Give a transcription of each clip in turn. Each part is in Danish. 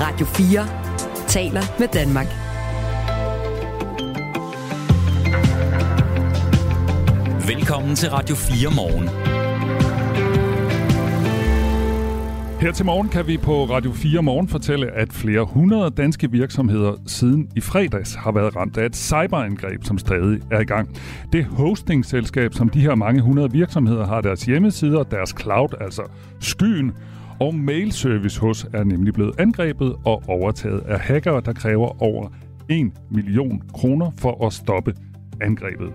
Radio 4 taler med Danmark. Velkommen til Radio 4 morgen. Her til morgen kan vi på Radio 4 Morgen fortælle, at flere hundrede danske virksomheder siden i fredags har været ramt af et cyberangreb, som stadig er i gang. Det hostingselskab, som de her mange hundrede virksomheder har deres hjemmesider, deres cloud, altså skyen, og mailservice hos er nemlig blevet angrebet og overtaget af hackere, der kræver over 1 million kroner for at stoppe angrebet.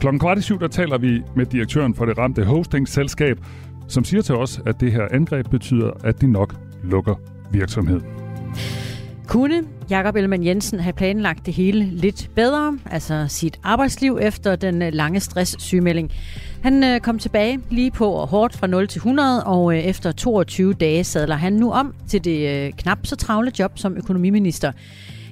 Klokken kvart i syv, der taler vi med direktøren for det ramte hostingselskab, som siger til os, at det her angreb betyder, at de nok lukker virksomheden. Kunne Jakob Ellemann Jensen have planlagt det hele lidt bedre, altså sit arbejdsliv efter den øh, lange stresssygemelding? Han øh, kom tilbage lige på og hårdt fra 0 til 100, og øh, efter 22 dage sadler han nu om til det knap så travle job som økonomiminister.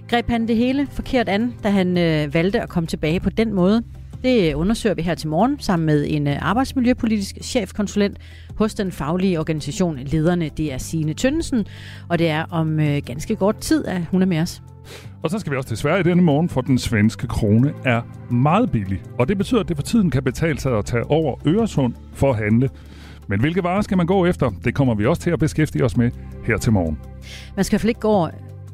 Greb han det hele forkert an, da han valgte at komme tilbage på den måde? Det undersøger vi her til morgen sammen med en arbejdsmiljøpolitisk chefkonsulent hos den faglige organisation Lederne. Det er Signe Tønnesen, og det er om øh, ganske kort tid, at hun er med os. Og så skal vi også til Sverige denne morgen, for den svenske krone er meget billig. Og det betyder, at det for tiden kan betale sig at tage over Øresund for at handle. Men hvilke varer skal man gå efter? Det kommer vi også til at beskæftige os med her til morgen. Man skal i hvert fald ikke gå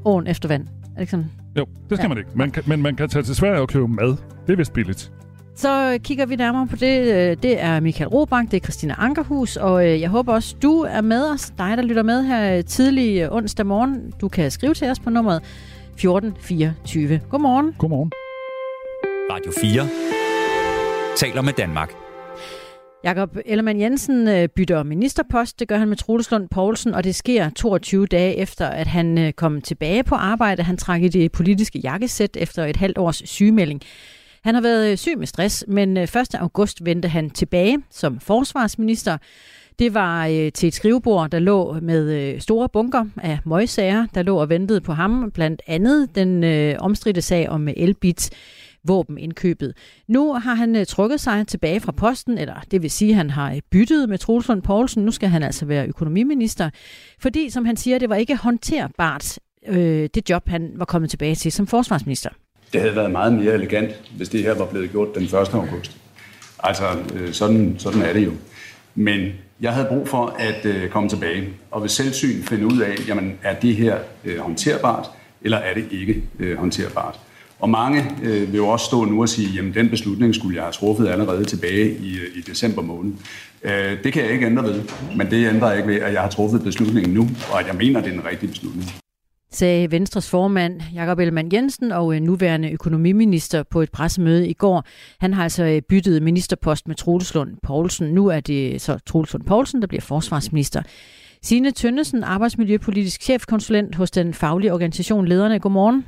åren efter vand. Er det ikke sådan? Jo, det skal ja. man ikke. Man kan, men man kan tage til Sverige og købe mad. Det er vist billigt. Så kigger vi nærmere på det. Øh, det er Michael Robank, det er Christina Ankerhus, og øh, jeg håber også, du er med os. Dig, der lytter med her tidlig onsdag morgen. Du kan skrive til os på nummeret 1424. Godmorgen. Godmorgen. Radio 4 taler med Danmark. Jakob Ellemann Jensen øh, bytter ministerpost. Det gør han med Troels Lund Poulsen, og det sker 22 dage efter, at han kom tilbage på arbejde. Han trak i det politiske jakkesæt efter et halvt års sygemelding. Han har været øh, syg med stress, men øh, 1. August vendte han tilbage som forsvarsminister. Det var øh, til et skrivebord, der lå øh, med øh, store bunker af møgsager, der lå og ventede på ham, blandt andet den øh, omstridte sag om Elbit våbenindkøbet. Nu har han øh, trukket sig tilbage fra posten, eller det vil sige, at han har byttet med Troels Lund Poulsen. Nu skal han altså være økonomiminister, fordi, som han siger, det var ikke håndterbart, øh, det job, han var kommet tilbage til som forsvarsminister. Det havde været meget mere elegant, hvis det her var blevet gjort den 1. august. Altså, øh, sådan, sådan er det jo. Men jeg havde brug for at øh, komme tilbage og ved selvsyn finde ud af, jamen, er det her øh, håndterbart, eller er det ikke øh, håndterbart? Og mange øh, vil jo også stå nu og sige, jamen den beslutning skulle jeg have truffet allerede tilbage i, øh, i december måned. Øh, det kan jeg ikke ændre ved, men det ændrer ikke ved, at jeg har truffet beslutningen nu, og at jeg mener, det er den rigtige beslutning sagde Venstres formand Jakob Ellemann Jensen og øh, nuværende økonomiminister på et pressemøde i går. Han har altså øh, byttet ministerpost med Troels Lund Poulsen. Nu er det så Troels Lund Poulsen, der bliver forsvarsminister. Signe Tønnesen, arbejdsmiljøpolitisk chefkonsulent hos den faglige organisation Lederne. Godmorgen.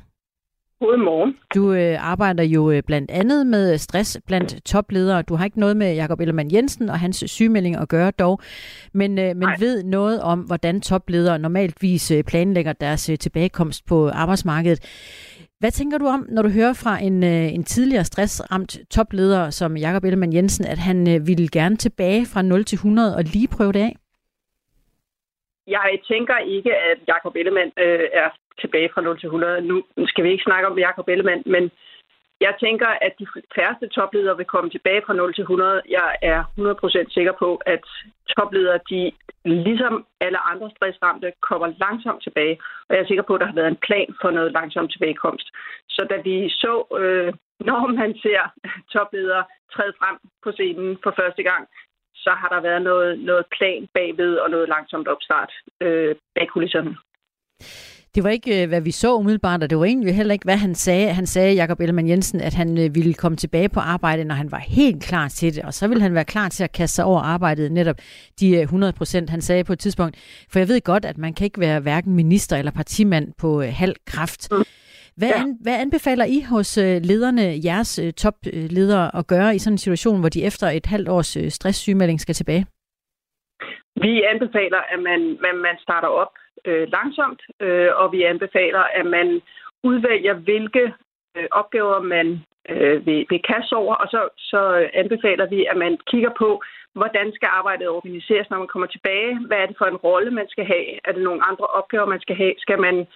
Godmorgen. Du øh, arbejder jo øh, blandt andet med stress blandt topledere. Du har ikke noget med Jakob Ellemann Jensen og hans sygemelding at gøre dog, men, øh, men ved noget om, hvordan topledere normaltvis øh, planlægger deres øh, tilbagekomst på arbejdsmarkedet. Hvad tænker du om, når du hører fra en, øh, en tidligere stressramt topleder som Jakob Ellemann Jensen, at han øh, ville gerne tilbage fra 0 til 100 og lige prøve det af? Jeg tænker ikke, at Jakob Ellemann øh, er tilbage fra 0 til 100. Nu skal vi ikke snakke om Jakob Ellemann, men jeg tænker, at de færreste topledere vil komme tilbage fra 0 til 100. Jeg er 100% sikker på, at topledere, de ligesom alle andre stressramte, kommer langsomt tilbage. Og jeg er sikker på, at der har været en plan for noget langsom tilbagekomst. Så da vi så, øh, når man ser topledere træde frem på scenen for første gang, så har der været noget, noget plan bagved og noget langsomt opstart øh, bag kulisserne. Det var ikke, øh, hvad vi så umiddelbart, og det var egentlig heller ikke, hvad han sagde. Han sagde, Jakob Ellemann Jensen, at han øh, ville komme tilbage på arbejde, når han var helt klar til det, og så ville han være klar til at kaste sig over arbejdet, netop de 100 øh, procent, han sagde på et tidspunkt. For jeg ved godt, at man kan ikke være hverken minister eller partimand på halv kraft. Hvad, ja. an, hvad anbefaler I hos lederne, jeres topledere, at gøre i sådan en situation, hvor de efter et halvt års stresssygemelding skal tilbage? Vi anbefaler, at man, man, man starter op øh, langsomt, øh, og vi anbefaler, at man udvælger, hvilke øh, opgaver man øh, vil, vil kaste over, og så, så anbefaler vi, at man kigger på, hvordan skal arbejdet organiseres, når man kommer tilbage? Hvad er det for en rolle, man skal have? Er det nogle andre opgaver, man skal have? Skal man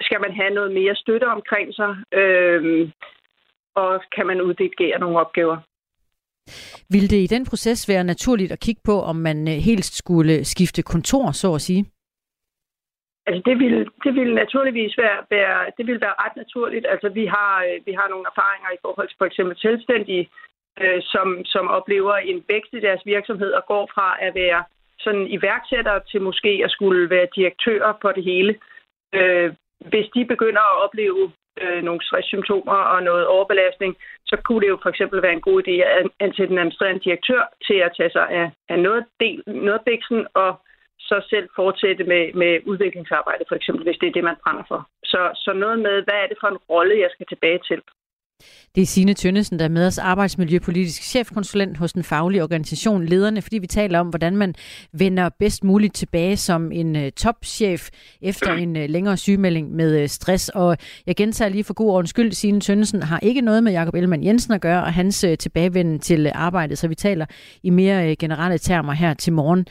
skal man have noget mere støtte omkring sig? Øh, og kan man uddelegere nogle opgaver? Vil det i den proces være naturligt at kigge på, om man øh, helst skulle skifte kontor, så at sige? Altså det vil, det vil naturligvis være, være, det vil være ret naturligt. Altså vi har, øh, vi har nogle erfaringer i forhold til for eksempel selvstændige, øh, som, som oplever en vækst i deres virksomhed og går fra at være sådan iværksætter til måske at skulle være direktører på det hele. Øh, hvis de begynder at opleve øh, nogle stresssymptomer og noget overbelastning, så kunne det jo for eksempel være en god idé at ansætte en administrerende direktør til at tage sig af, af noget, del, noget biksen, og så selv fortsætte med, med udviklingsarbejde, for eksempel, hvis det er det, man brænder for. Så, så noget med, hvad er det for en rolle, jeg skal tilbage til? Det er Signe Tønnesen, der er med os arbejdsmiljøpolitisk chefkonsulent hos den faglige organisation Lederne, fordi vi taler om, hvordan man vender bedst muligt tilbage som en uh, topchef efter en uh, længere sygemelding med uh, stress. Og jeg gentager lige for god ordens skyld, Signe Tønnesen har ikke noget med Jakob Ellemann Jensen at gøre, og hans tilbagevenden til arbejdet, så vi taler i mere generelle termer her til morgen.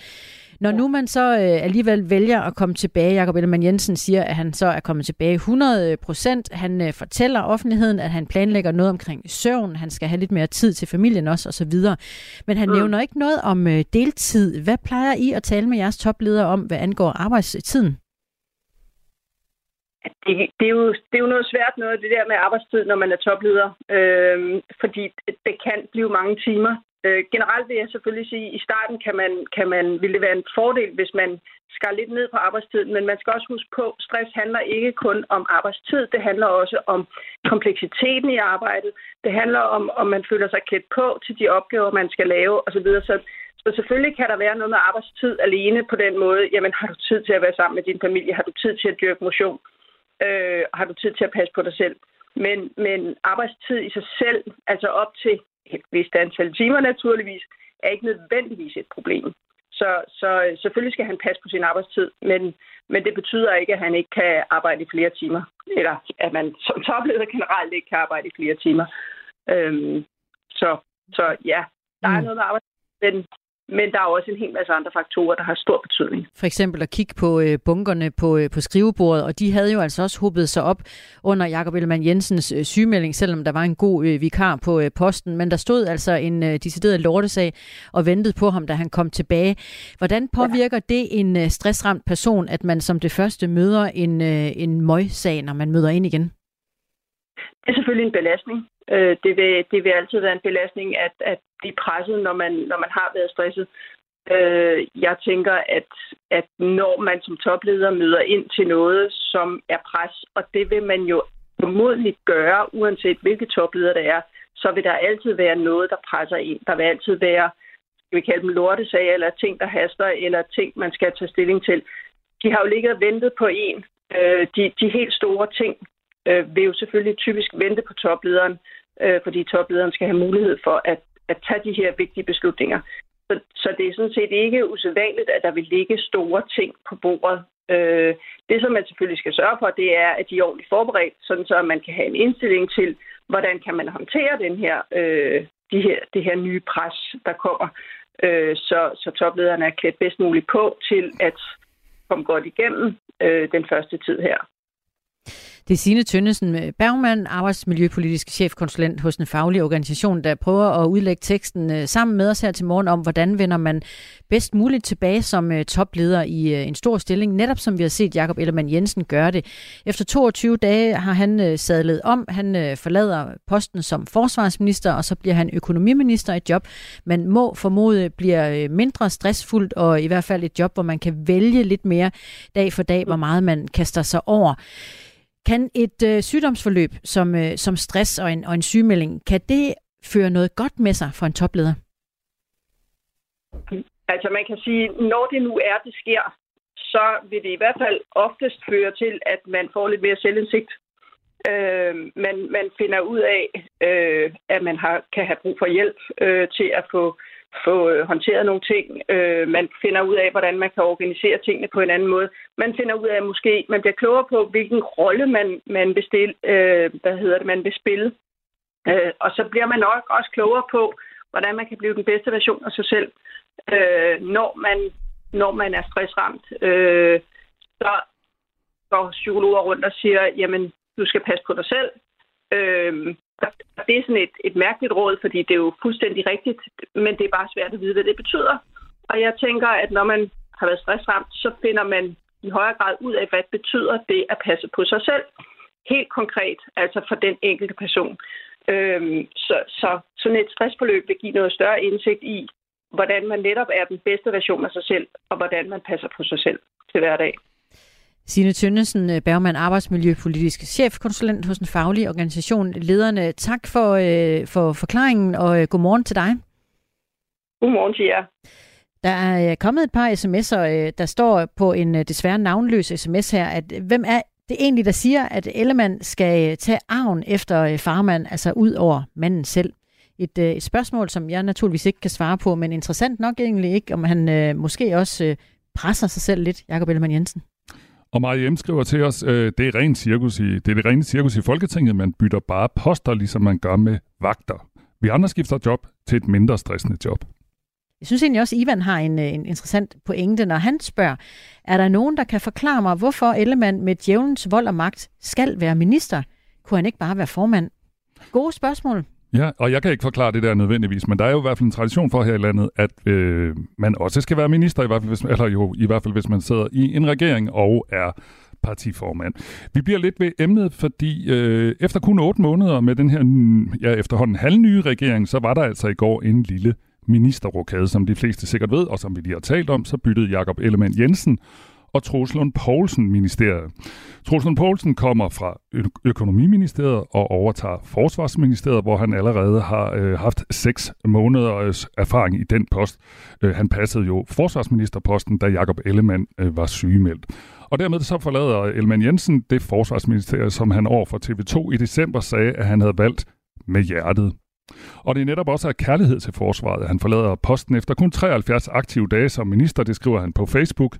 Når nu man så øh, alligevel vælger at komme tilbage, Jakob Ellemann Jensen siger, at han så er kommet tilbage 100 procent. Han øh, fortæller offentligheden, at han planlægger noget omkring søvn. Han skal have lidt mere tid til familien også osv. Men han mm. nævner ikke noget om øh, deltid. Hvad plejer I at tale med jeres topledere om, hvad angår arbejdstiden? Det, det, er jo, det er jo noget svært noget, det der med arbejdstid, når man er topleder. Øh, fordi det kan blive mange timer. Øh, generelt vil jeg selvfølgelig sige, at i starten kan man, kan man, vil det være en fordel, hvis man skal lidt ned på arbejdstiden, men man skal også huske på, at stress handler ikke kun om arbejdstid, det handler også om kompleksiteten i arbejdet. Det handler om, om man føler sig klædt på til de opgaver, man skal lave osv. Så, så selvfølgelig kan der være noget med arbejdstid alene på den måde. Jamen, har du tid til at være sammen med din familie? Har du tid til at dyrke motion? Øh, har du tid til at passe på dig selv? Men, men arbejdstid i sig selv, altså op til et vist antal timer naturligvis, er ikke nødvendigvis et problem. Så, så selvfølgelig skal han passe på sin arbejdstid, men, men det betyder ikke, at han ikke kan arbejde i flere timer. Eller at man som topleder generelt ikke kan arbejde i flere timer. Øhm, så, så ja, der er mm. noget med arbejdstid, men men der er også en hel masse andre faktorer, der har stor betydning. For eksempel at kigge på øh, bunkerne på, øh, på skrivebordet, og de havde jo altså også hobet sig op under Jakob Ellemann Jensens øh, sygemelding, selvom der var en god øh, vikar på øh, posten. Men der stod altså en øh, decideret lortesag og ventede på ham, da han kom tilbage. Hvordan påvirker ja. det en øh, stressramt person, at man som det første møder en, øh, en møgssag, når man møder ind igen? Det er selvfølgelig en belastning. Øh, det, vil, det vil altid være en belastning at, at blive presset, når man, når man har været stresset. Øh, jeg tænker, at, at når man som topleder møder ind til noget, som er pres, og det vil man jo formodentlig gøre, uanset hvilke topleder det er, så vil der altid være noget, der presser ind. Der vil altid være, skal vi kalde dem lortesager, eller ting, der haster, eller ting, man skal tage stilling til. De har jo ligget og ventet på en. Øh, de, de helt store ting øh, vil jo selvfølgelig typisk vente på toplederen, øh, fordi toplederen skal have mulighed for at, at tage de her vigtige beslutninger. Så, så det er sådan set ikke usædvanligt, at der vil ligge store ting på bordet. Øh, det, som man selvfølgelig skal sørge for, det er, at de er ordentligt forberedt, sådan så man kan have en indstilling til, hvordan kan man håndtere den her, øh, de her, det her nye pres, der kommer, øh, så, så toplederne er klædt bedst muligt på til at komme godt igennem øh, den første tid her. Det er Signe Tønnesen øh, Bergmann, arbejdsmiljøpolitisk chefkonsulent hos den faglige organisation, der prøver at udlægge teksten øh, sammen med os her til morgen om, hvordan vender man bedst muligt tilbage som øh, topleder i en stor stilling, netop som vi har set Jakob Ellemann Jensen gøre det. Efter 22 dage har han sadlet om. Han forlader posten som forsvarsminister, og så bliver han økonomiminister et job, man må formode bliver mindre stressfuldt, og i hvert fald et job, hvor man kan vælge lidt mere dag for dag, hvor meget man kaster sig over. Kan et øh, sygdomsforløb som, øh, som stress og en, og en sygemelding, kan det føre noget godt med sig for en topleder? Altså man kan sige, når det nu er, det sker, så vil det i hvert fald oftest føre til, at man får lidt mere selvindsigt. Øh, man, man finder ud af, øh, at man har, kan have brug for hjælp øh, til at få få øh, håndteret nogle ting. Øh, man finder ud af, hvordan man kan organisere tingene på en anden måde. Man finder ud af, at måske man bliver klogere på, hvilken rolle man, man, bestil, øh, hvad hedder det, man vil spille. Øh, og så bliver man nok også klogere på, hvordan man kan blive den bedste version af sig selv, øh, når, man, når man er stressramt. Øh, så går psykologer rundt og siger, jamen, du skal passe på dig selv. Øh, Øhm, det er sådan et, et mærkeligt råd, fordi det er jo fuldstændig rigtigt, men det er bare svært at vide, hvad det betyder. Og jeg tænker, at når man har været stressramt, så finder man i højere grad ud af, hvad det betyder det at passe på sig selv. Helt konkret, altså for den enkelte person. Øhm, så, så sådan et stressforløb vil give noget større indsigt i, hvordan man netop er den bedste version af sig selv, og hvordan man passer på sig selv til hverdag. Signe Tønnesen, øh, Bergman, arbejdsmiljøpolitisk chefkonsulent hos den faglige organisation Lederne. Tak for, øh, for forklaringen, og øh, godmorgen til dig. Godmorgen til jer. Der er kommet et par sms'er, der står på en desværre navnløs sms her, at hvem er det egentlig, der siger, at Ellemann skal tage arven efter farmand, altså ud over manden selv? Et, et spørgsmål, som jeg naturligvis ikke kan svare på, men interessant nok egentlig ikke, om han øh, måske også øh, presser sig selv lidt, Jakob Ellemann Jensen. Og Marie M. skriver til os, øh, det er ren cirkus i, det er det rene cirkus i Folketinget, man bytter bare poster, ligesom man gør med vagter. Vi andre skifter job til et mindre stressende job. Jeg synes egentlig også, at Ivan har en, øh, en interessant pointe, når han spørger, er der nogen, der kan forklare mig, hvorfor Ellemann med djævelens vold og magt skal være minister? Kunne han ikke bare være formand? Gode spørgsmål. Ja, og jeg kan ikke forklare det der nødvendigvis, men der er jo i hvert fald en tradition for her i landet, at øh, man også skal være minister, i hvert fald hvis, eller jo, i hvert fald hvis man sidder i en regering og er partiformand. Vi bliver lidt ved emnet, fordi øh, efter kun otte måneder med den her ja, efterhånden halvnye regering, så var der altså i går en lille ministerrokade, som de fleste sikkert ved, og som vi lige har talt om, så byttede Jakob Ellemann Jensen og Troslund Poulsen Ministeriet. Truslund Poulsen kommer fra Ø- Økonomiministeriet og overtager Forsvarsministeriet, hvor han allerede har øh, haft seks måneders øh, erfaring i den post. Øh, han passede jo forsvarsministerposten, da Jakob Ellemann øh, var sygemeldt. Og dermed så forlader Ellemann Jensen det forsvarsministerium, som han over for TV2 i december sagde, at han havde valgt med hjertet. Og det er netop også af kærlighed til forsvaret, han forlader posten efter kun 73 aktive dage som minister, det skriver han på Facebook.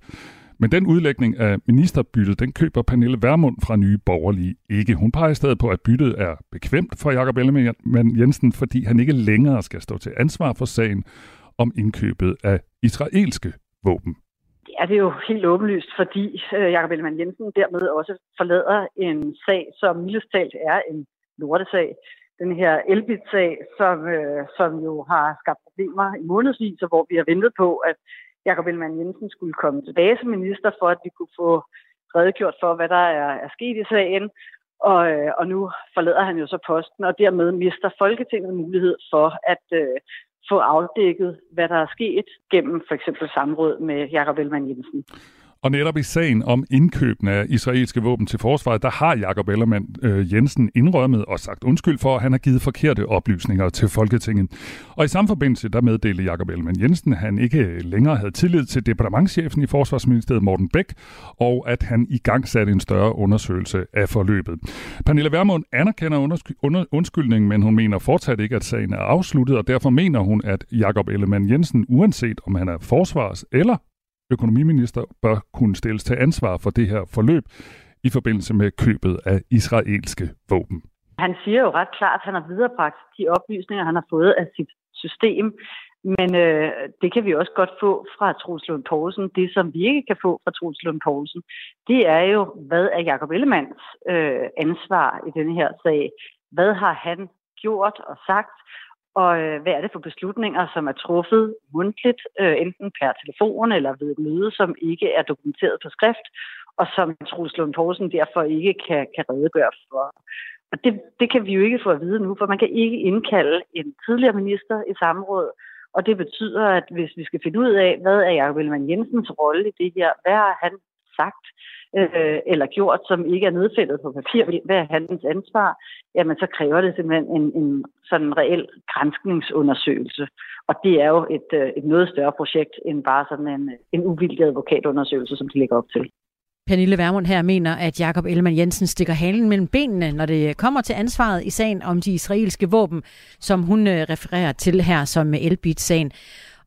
Men den udlægning af ministerbyttet, den køber Pernille Vermund fra Nye Borgerlige ikke. Hun peger i stedet på, at byttet er bekvemt for Jakob Ellemann Jensen, fordi han ikke længere skal stå til ansvar for sagen om indkøbet af israelske våben. Det er det jo helt åbenlyst, fordi øh, Jakob Ellemann Jensen dermed også forlader en sag, som mildest talt er en lortesag. Den her Elbit-sag, som, øh, som jo har skabt problemer i månedsvis, og hvor vi har ventet på, at Jakob Ellemann Jensen skulle komme tilbage som minister, for at vi kunne få redegjort for, hvad der er, er sket i sagen. Og, øh, og nu forlader han jo så posten, og dermed mister Folketinget mulighed for at øh, få afdækket, hvad der er sket gennem for eksempel samråd med Jakob Ellemann Jensen. Og netop i sagen om indkøben af israelske våben til forsvaret, der har Jakob Ellermann øh, Jensen indrømmet og sagt undskyld for, at han har givet forkerte oplysninger til Folketinget. Og i samme forbindelse, der meddelte Jakob Ellermann Jensen, at han ikke længere havde tillid til departementchefen i Forsvarsministeriet, Morten Bæk, og at han i gang satte en større undersøgelse af forløbet. Pernille Vermund anerkender under, undskyldningen, men hun mener fortsat ikke, at sagen er afsluttet, og derfor mener hun, at Jakob Ellemann Jensen, uanset om han er forsvars- eller økonomiminister bør kunne stilles til ansvar for det her forløb i forbindelse med købet af israelske våben. Han siger jo ret klart, at han har viderebragt de oplysninger, han har fået af sit system. Men øh, det kan vi også godt få fra Troels Lund Poulsen. Det, som vi ikke kan få fra Troels Lund Poulsen, det er jo, hvad er Jacob Ellemands øh, ansvar i denne her sag? Hvad har han gjort og sagt? Og øh, hvad er det for beslutninger, som er truffet mundtligt, øh, enten per telefon eller ved et møde, som ikke er dokumenteret på skrift, og som Truls Lund Poulsen derfor ikke kan, kan redegøre for. Og det, det kan vi jo ikke få at vide nu, for man kan ikke indkalde en tidligere minister i samråd, og det betyder, at hvis vi skal finde ud af, hvad er Jacob Ellemann Jensens rolle i det her, hvad har han sagt, øh, eller gjort, som ikke er nedfældet på papir, hvad er hans ansvar, jamen så kræver det simpelthen en, en sådan reel grænskningsundersøgelse. Og det er jo et, øh, et noget større projekt end bare sådan en, en uvildig advokatundersøgelse, som de lægger op til. Pernille Vermund her mener, at Jakob Ellemann Jensen stikker halen mellem benene, når det kommer til ansvaret i sagen om de israelske våben, som hun øh, refererer til her som Elbit-sagen.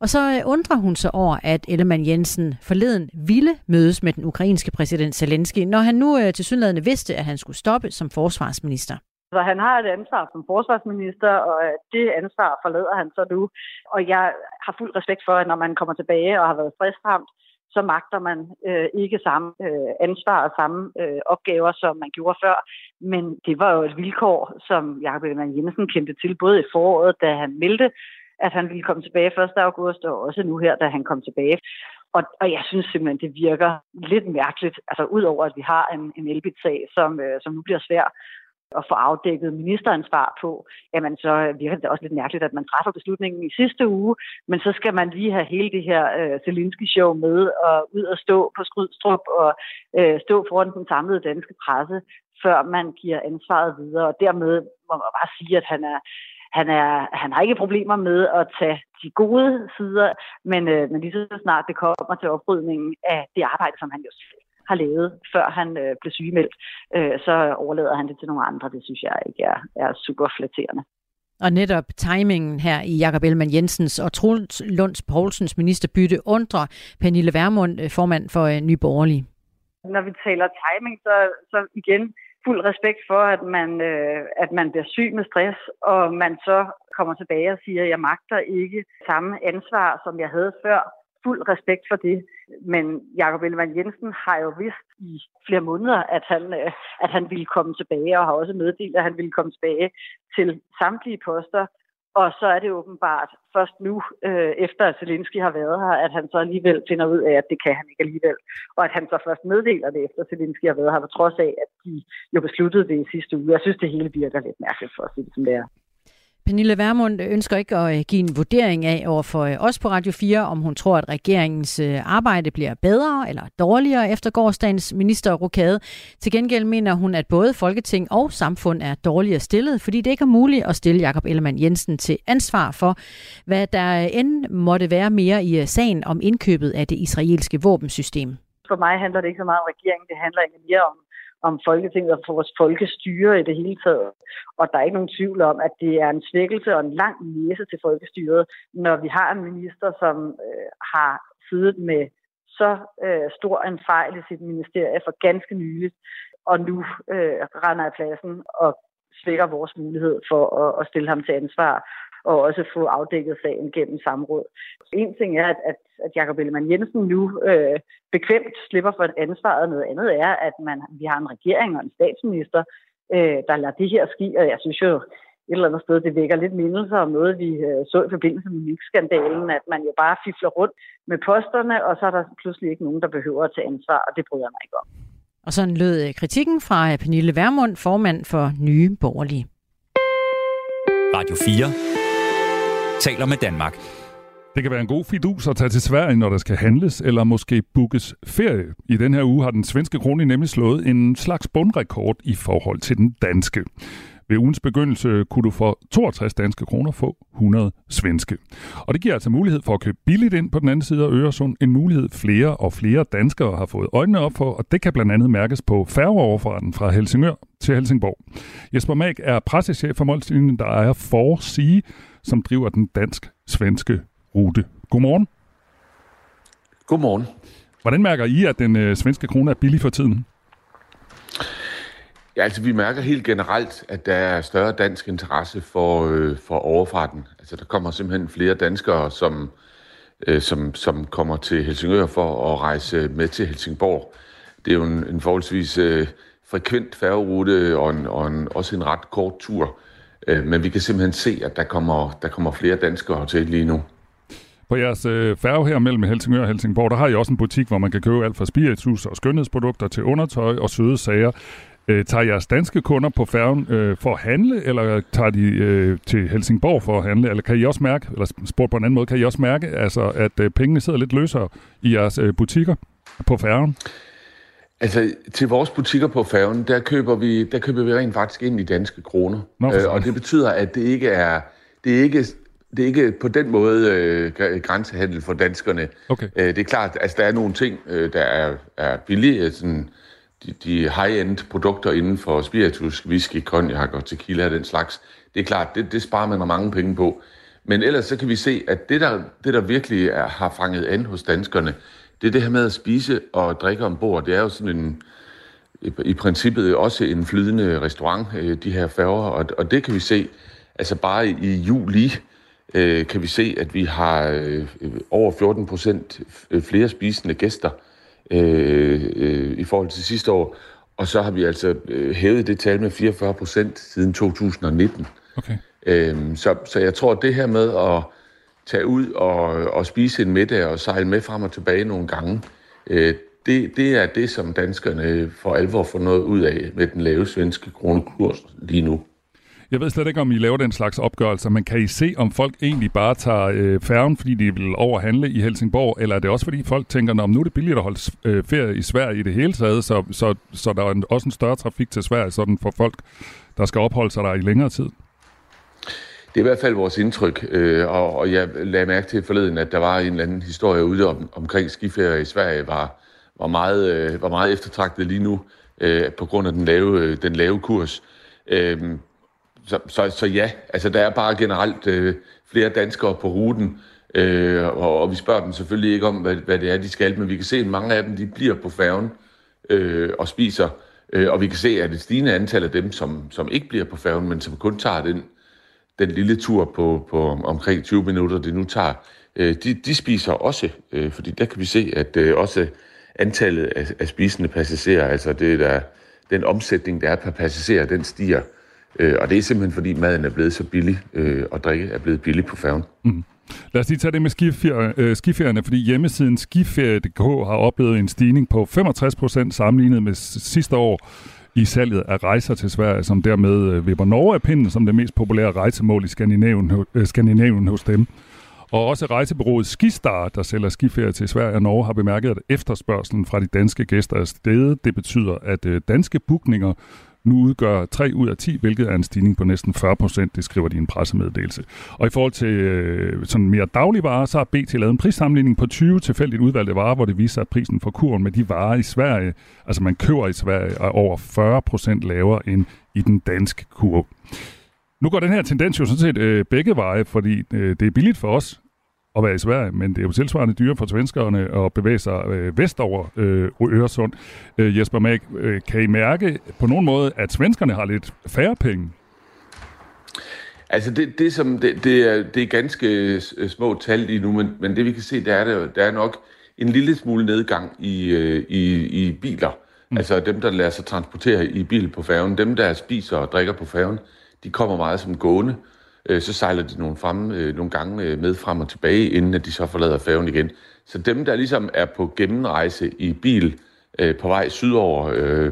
Og så øh, undrer hun sig over, at Ellemann Jensen forleden ville mødes med den ukrainske præsident Zelensky, når han nu øh, til synligheden vidste, at han skulle stoppe som forsvarsminister. Så han har et ansvar som forsvarsminister, og øh, det ansvar forlader han så nu. Og jeg har fuld respekt for, at når man kommer tilbage og har været stressramt, så magter man øh, ikke samme øh, ansvar og samme øh, opgaver, som man gjorde før. Men det var jo et vilkår, som Jacob Ellemann Jensen kendte til både i foråret, da han meldte, at han ville komme tilbage 1. august, og også nu her, da han kom tilbage. Og, og jeg synes simpelthen, det virker lidt mærkeligt, altså udover at vi har en, en elbit-sag, som, øh, som nu bliver svær at få afdækket ministeransvar på, jamen så virker det også lidt mærkeligt, at man træffer beslutningen i sidste uge, men så skal man lige have hele det her øh, Zelensky-show med og ud og stå på Skrydstrup og øh, stå foran den samlede danske presse, før man giver ansvaret videre. Og dermed må man bare sige, at han er, han, er, han har ikke problemer med at tage de gode sider, men, øh, men lige så snart det kommer til oprydningen af det arbejde, som han jo har lavet, før han øh, blev sygemeldt, øh, så overlader han det til nogle andre. Det synes jeg ikke er, er super flatterende. Og netop timingen her i Jakob Ellemann Jensens og Truls Lunds Poulsens ministerbytte undrer Pernille Vermund, øh, formand for øh, Ny Borgerlige. Når vi taler timing, så, så igen fuld respekt for, at man, øh, at man bliver syg med stress, og man så kommer tilbage og siger, at jeg magter ikke samme ansvar, som jeg havde før fuld respekt for det. Men Jakob Ellemann Jensen har jo vidst i flere måneder, at han, øh, at han ville komme tilbage, og har også meddelt, at han ville komme tilbage til samtlige poster. Og så er det åbenbart først nu, øh, efter at Zelensky har været her, at han så alligevel finder ud af, at det kan han ikke alligevel. Og at han så først meddeler det, efter Zelensky har været her, på trods af, at de jo besluttede det i sidste uge. Jeg synes, det hele virker lidt mærkeligt for at sige det, som det er. Pernille Vermund ønsker ikke at øh, give en vurdering af over for øh, os på Radio 4, om hun tror, at regeringens øh, arbejde bliver bedre eller dårligere efter gårdsdagens ministerrokade. Til gengæld mener hun, at både Folketing og samfund er dårligere stillet, fordi det ikke er muligt at stille Jakob Ellemann Jensen til ansvar for, hvad der end måtte være mere i sagen om indkøbet af det israelske våbensystem. For mig handler det ikke så meget om regeringen, det handler egentlig mere om om Folketinget og for vores folkestyre i det hele taget. Og der er ikke nogen tvivl om, at det er en svækkelse og en lang næse til folkestyret, når vi har en minister, som øh, har siddet med så øh, stor en fejl i sit ministerie for ganske nyligt, og nu øh, render af pladsen og svækker vores mulighed for at, at stille ham til ansvar og også få afdækket sagen gennem samråd. En ting er, at, at, at Jacob Ellemann Jensen nu øh, bekvemt slipper for et ansvar, og noget andet er, at man, vi har en regering og en statsminister, øh, der lader det her ske, og jeg synes jo, et eller andet sted, det vækker lidt mindelser om noget, vi øh, så i forbindelse med Mink-skandalen, at man jo bare fifler rundt med posterne, og så er der pludselig ikke nogen, der behøver at tage ansvar, og det bryder mig ikke om. Og sådan lød øh, kritikken fra Pernille Vermund, formand for Nye Borgerlige. Radio 4 taler med Danmark. Det kan være en god fidus at tage til Sverige, når der skal handles, eller måske bookes ferie. I den her uge har den svenske krone nemlig slået en slags bundrekord i forhold til den danske. Ved ugens begyndelse kunne du for 62 danske kroner få 100 svenske. Og det giver altså mulighed for at købe billigt ind på den anden side af Øresund. En mulighed flere og flere danskere har fået øjnene op for, og det kan blandt andet mærkes på færgeoverfarten fra Helsingør til Helsingborg. Jesper Mag er pressechef for Molslinjen, der ejer for Sige, som driver den dansk-svenske rute. Godmorgen. Godmorgen. Hvordan mærker I, at den øh, svenske krone er billig for tiden? Ja, altså vi mærker helt generelt, at der er større dansk interesse for, øh, for overfarten. Altså der kommer simpelthen flere danskere, som, øh, som, som kommer til Helsingør for at rejse med til Helsingborg. Det er jo en, en forholdsvis øh, frekvent færgerute og, en, og en, også en ret kort tur. Øh, men vi kan simpelthen se, at der kommer, der kommer flere danskere til lige nu. På jeres øh, færge her mellem Helsingør og Helsingborg, der har I også en butik, hvor man kan købe alt fra spiritus og skønhedsprodukter til undertøj og søde sager. Øh, tager jeres danske kunder på færgen øh, for at handle, eller tager de øh, til Helsingborg for at handle? Eller kan I også mærke, eller spurgt på en anden måde, kan I også mærke, altså, at øh, pengene sidder lidt løsere i jeres øh, butikker på færgen? Altså, til vores butikker på færgen, der køber vi, der køber vi rent faktisk ind i danske kroner. Nå, øh, og det betyder, at det ikke er, det er ikke det er ikke på den måde øh, grænsehandel for danskerne. Okay. Øh, det er klart, at altså, der er nogle ting, øh, der er, er billige, sådan de, de high-end produkter inden for spiritus, whisky, cognac og tequila og den slags. Det er klart, det, det sparer man mange penge på. Men ellers så kan vi se, at det der, det der virkelig er, har fanget an hos danskerne, det er det her med at spise og drikke ombord. Det er jo sådan en, i, princippet også en flydende restaurant, øh, de her færger, og, og det kan vi se, altså bare i juli, øh, kan vi se, at vi har øh, over 14 procent flere spisende gæster øh, øh, i forhold til sidste år. Og så har vi altså øh, hævet det tal med 44 procent siden 2019. Okay. Øhm, så, så jeg tror, at det her med at tage ud og, og spise en middag og sejle med frem og tilbage nogle gange, øh, det, det er det, som danskerne for alvor får noget ud af med den lave svenske kronekurs lige nu. Jeg ved slet ikke, om I laver den slags opgørelser, men kan I se, om folk egentlig bare tager øh, færgen, fordi de vil overhandle i Helsingborg, eller er det også, fordi folk tænker, at nu er det billigt at holde øh, ferie i Sverige i det hele taget, så, så, så der er en, også en større trafik til Sverige, sådan for folk, der skal opholde sig der i længere tid? Det er i hvert fald vores indtryk, øh, og, og jeg lagde mærke til forleden, at der var en eller anden historie ude om, omkring skiferie i Sverige, var, var, meget, øh, var meget eftertragtet lige nu øh, på grund af den lave, øh, den lave kurs. Øh, så, så, så ja, altså der er bare generelt øh, flere danskere på ruten, øh, og, og vi spørger dem selvfølgelig ikke om, hvad, hvad det er, de skal, men vi kan se, at mange af dem de bliver på færgen øh, og spiser, øh, og vi kan se, at et stigende antal af dem, som, som ikke bliver på færgen, men som kun tager den, den lille tur på, på omkring 20 minutter, det nu tager, øh, de, de spiser også, øh, fordi der kan vi se, at øh, også antallet af, af spisende passagerer, altså det der, den omsætning, der er per passager, den stiger. Øh, og det er simpelthen fordi maden er blevet så billig, øh, og drikke er blevet billig på færgen. Mm. Lad os lige tage det med skifer, øh, skiferierne, fordi hjemmesiden skiferie.dk har oplevet en stigning på 65% sammenlignet med sidste år i salget af rejser til Sverige, som dermed øh, vipper Norge af pinden som det mest populære rejsemål i Skandinavien, øh, Skandinavien hos dem. Og også rejsebureauet Skistar, der sælger skiferier til Sverige og Norge, har bemærket, at efterspørgselen fra de danske gæster er steget. Det betyder, at øh, danske bookninger nu udgør 3 ud af 10, hvilket er en stigning på næsten 40 procent, det skriver de i en pressemeddelelse. Og i forhold til øh, sådan mere dagligvarer, så har BT lavet en prissammenligning på 20 tilfældigt udvalgte varer, hvor det viser, at prisen for kurven med de varer i Sverige, altså man køber i Sverige, er over 40 procent lavere end i den danske kurv. Nu går den her tendens jo sådan set øh, begge veje, fordi øh, det er billigt for os at være i Sverige, men det er jo tilsvarende dyre for svenskerne at bevæge sig øh, vestover øh, Øresund. Øh, Jesper Mag, øh, kan I mærke på nogen måde, at svenskerne har lidt færre penge? Altså det, det, som, det, det, er, det er ganske øh, små tal lige nu, men, men det vi kan se, det er, der, der er nok en lille smule nedgang i, øh, i, i biler. Mm. Altså dem, der lader sig transportere i bil på færgen, dem, der spiser og drikker på færgen, de kommer meget som gående øh, Øh, så sejler de nogle, frem, øh, nogle gange øh, med frem og tilbage, inden at de så forlader færgen igen. Så dem, der ligesom er på gennemrejse i bil øh, på vej sydover, øh,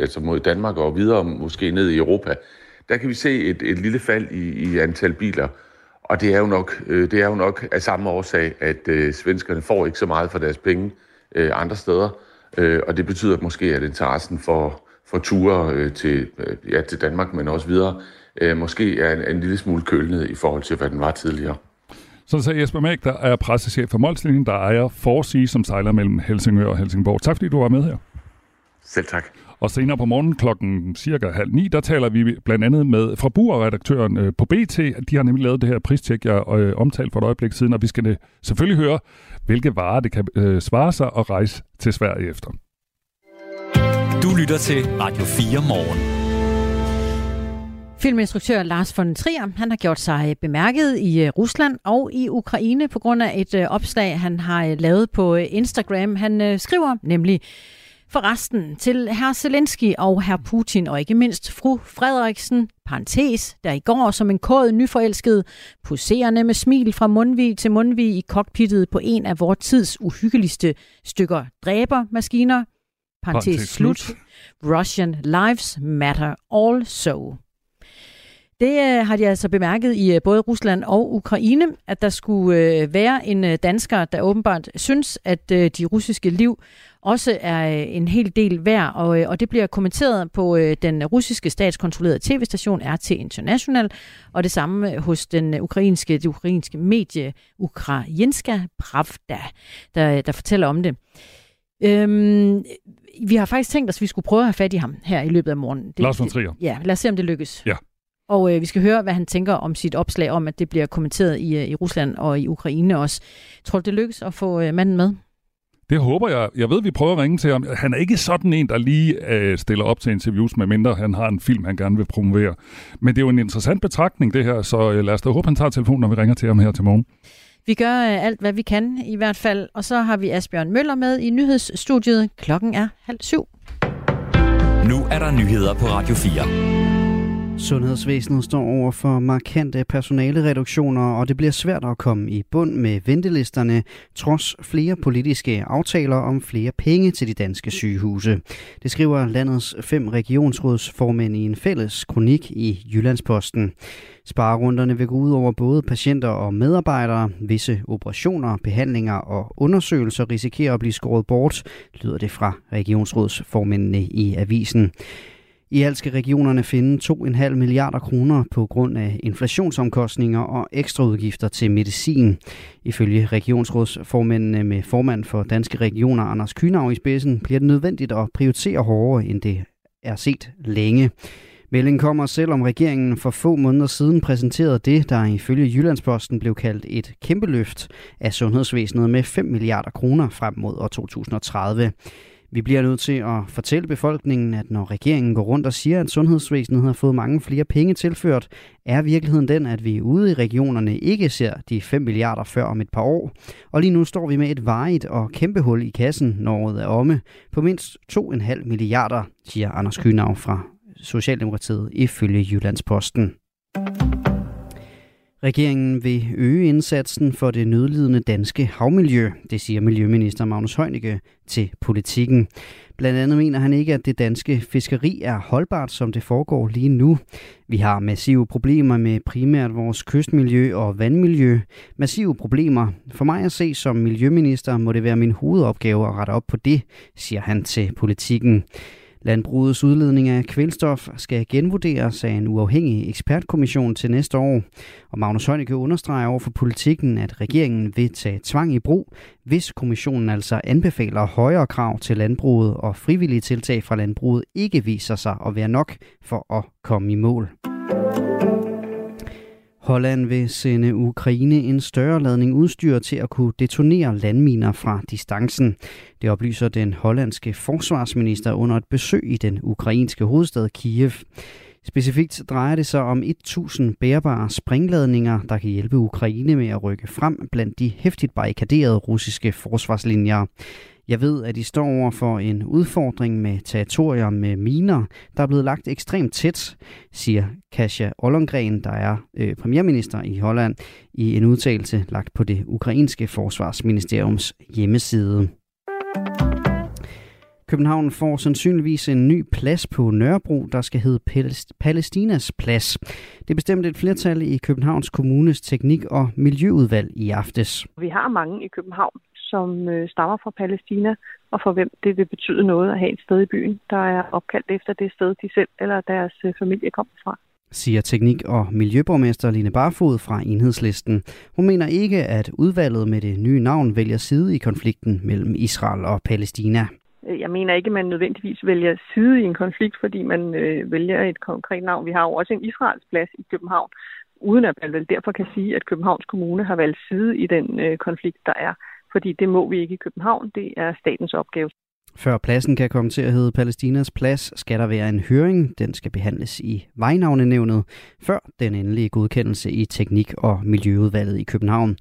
altså mod Danmark og videre, måske ned i Europa, der kan vi se et, et lille fald i, i antal biler. Og det er jo nok, øh, det er jo nok af samme årsag, at øh, svenskerne får ikke så meget for deres penge øh, andre steder. Øh, og det betyder måske, at interessen for, for ture øh, til, øh, ja, til Danmark, men også videre, øh, måske er en, en lille smule kølnet i forhold til, hvad den var tidligere. Så sagde Jesper Mæk, der er pressechef for Molslinjen, der ejer Forsige, som sejler mellem Helsingør og Helsingborg. Tak fordi du var med her. Selv tak. Og senere på morgen klokken cirka halv ni, der taler vi blandt andet med fra redaktøren øh, på BT. De har nemlig lavet det her pristjek, jeg øh, omtalt for et øjeblik siden, og vi skal selvfølgelig høre, hvilke varer det kan øh, svare sig at rejse til Sverige efter. Du lytter til Radio 4 morgen. Filminstruktør Lars von Trier, han har gjort sig bemærket i øh, Rusland og i Ukraine på grund af et øh, opslag, han har øh, lavet på Instagram. Han skriver nemlig, Forresten til herr Zelensky og herr Putin, og ikke mindst fru Frederiksen, parentes, der i går som en kod nyforelsket, poserende med smil fra mundvig til mundvig i cockpittet på en af vores tids uhyggeligste stykker dræbermaskiner, parentes slut, Russian lives matter also. Det øh, har de altså bemærket i øh, både Rusland og Ukraine, at der skulle øh, være en øh, dansker, der åbenbart synes, at øh, de russiske liv også er øh, en hel del værd, og, øh, og det bliver kommenteret på øh, den russiske statskontrollerede tv-station RT International, og det samme hos den ukrainske, det ukrainske medie Ukrainska Pravda, der, der fortæller om det. Øhm, vi har faktisk tænkt os, at vi skulle prøve at have fat i ham her i løbet af morgenen. Det, Lars von Trier. Ja, lad os se, om det lykkes. Ja. Og øh, vi skal høre, hvad han tænker om sit opslag om, at det bliver kommenteret i, øh, i Rusland og i Ukraine også. Tror du, det lykkes at få øh, manden med? Det håber jeg. Jeg ved, vi prøver at ringe til ham. Han er ikke sådan en, der lige øh, stiller op til interviews, medmindre han har en film, han gerne vil promovere. Men det er jo en interessant betragtning, det her, så øh, lad os da håbe, han tager telefonen, når vi ringer til ham her til morgen. Vi gør øh, alt, hvad vi kan i hvert fald, og så har vi Asbjørn Møller med i nyhedsstudiet. Klokken er halv syv. Nu er der nyheder på Radio 4. Sundhedsvæsenet står over for markante personalereduktioner, og det bliver svært at komme i bund med ventelisterne, trods flere politiske aftaler om flere penge til de danske sygehuse. Det skriver landets fem regionsrådsformænd i en fælles kronik i Jyllandsposten. Sparerunderne vil gå ud over både patienter og medarbejdere. Visse operationer, behandlinger og undersøgelser risikerer at blive skåret bort, lyder det fra regionsrådsformændene i avisen. I alt skal regionerne finde 2,5 milliarder kroner på grund af inflationsomkostninger og ekstraudgifter til medicin. Ifølge regionsrådsformændene med formand for Danske Regioner Anders Kynav i spidsen bliver det nødvendigt at prioritere hårdere, end det er set længe. Meldingen kommer selvom regeringen for få måneder siden præsenterede det, der ifølge Jyllandsposten blev kaldt et kæmpe løft af sundhedsvæsenet med 5 milliarder kroner frem mod år 2030. Vi bliver nødt til at fortælle befolkningen, at når regeringen går rundt og siger, at sundhedsvæsenet har fået mange flere penge tilført, er virkeligheden den, at vi ude i regionerne ikke ser de 5 milliarder før om et par år. Og lige nu står vi med et varigt og kæmpe hul i kassen, når året er omme, på mindst 2,5 milliarder, siger Anders Kynav fra Socialdemokratiet ifølge Jyllandsposten. Regeringen vil øge indsatsen for det nødlidende danske havmiljø, det siger Miljøminister Magnus Heunicke til politikken. Blandt andet mener han ikke, at det danske fiskeri er holdbart, som det foregår lige nu. Vi har massive problemer med primært vores kystmiljø og vandmiljø. Massive problemer. For mig at se som miljøminister må det være min hovedopgave at rette op på det, siger han til politikken. Landbrugets udledning af kvælstof skal genvurderes af en uafhængig ekspertkommission til næste år. Og Magnus Heunicke understreger over for politikken, at regeringen vil tage tvang i brug, hvis kommissionen altså anbefaler højere krav til landbruget og frivillige tiltag fra landbruget ikke viser sig at være nok for at komme i mål. Holland vil sende Ukraine en større ladning udstyr til at kunne detonere landminer fra distancen. Det oplyser den hollandske forsvarsminister under et besøg i den ukrainske hovedstad Kiev. Specifikt drejer det sig om 1000 bærbare springladninger, der kan hjælpe Ukraine med at rykke frem blandt de hæftigt barrikaderede russiske forsvarslinjer. Jeg ved, at de står over for en udfordring med territorier med miner, der er blevet lagt ekstremt tæt, siger Kasia Ollongren, der er øh, premierminister i Holland, i en udtalelse lagt på det ukrainske forsvarsministeriums hjemmeside. København får sandsynligvis en ny plads på Nørrebro, der skal hedde Palæstinas Plads. Det bestemte et flertal i Københavns Kommunes teknik- og miljøudvalg i aftes. Vi har mange i København, som øh, stammer fra Palæstina, og for hvem det vil betyde noget at have et sted i byen, der er opkaldt efter det sted, de selv eller deres øh, familie kommer fra siger teknik- og miljøborgmester Line Barfod fra Enhedslisten. Hun mener ikke, at udvalget med det nye navn vælger side i konflikten mellem Israel og Palæstina. Jeg mener ikke, at man nødvendigvis vælger side i en konflikt, fordi man øh, vælger et konkret navn. Vi har jo også en Israels plads i København, uden at man vel derfor kan sige, at Københavns Kommune har valgt side i den øh, konflikt, der er fordi det må vi ikke i København. Det er statens opgave. Før pladsen kan komme til at hedde Palæstinas Plads, skal der være en høring. Den skal behandles i Vejnavnenævnet, før den endelige godkendelse i Teknik- og Miljøudvalget i København.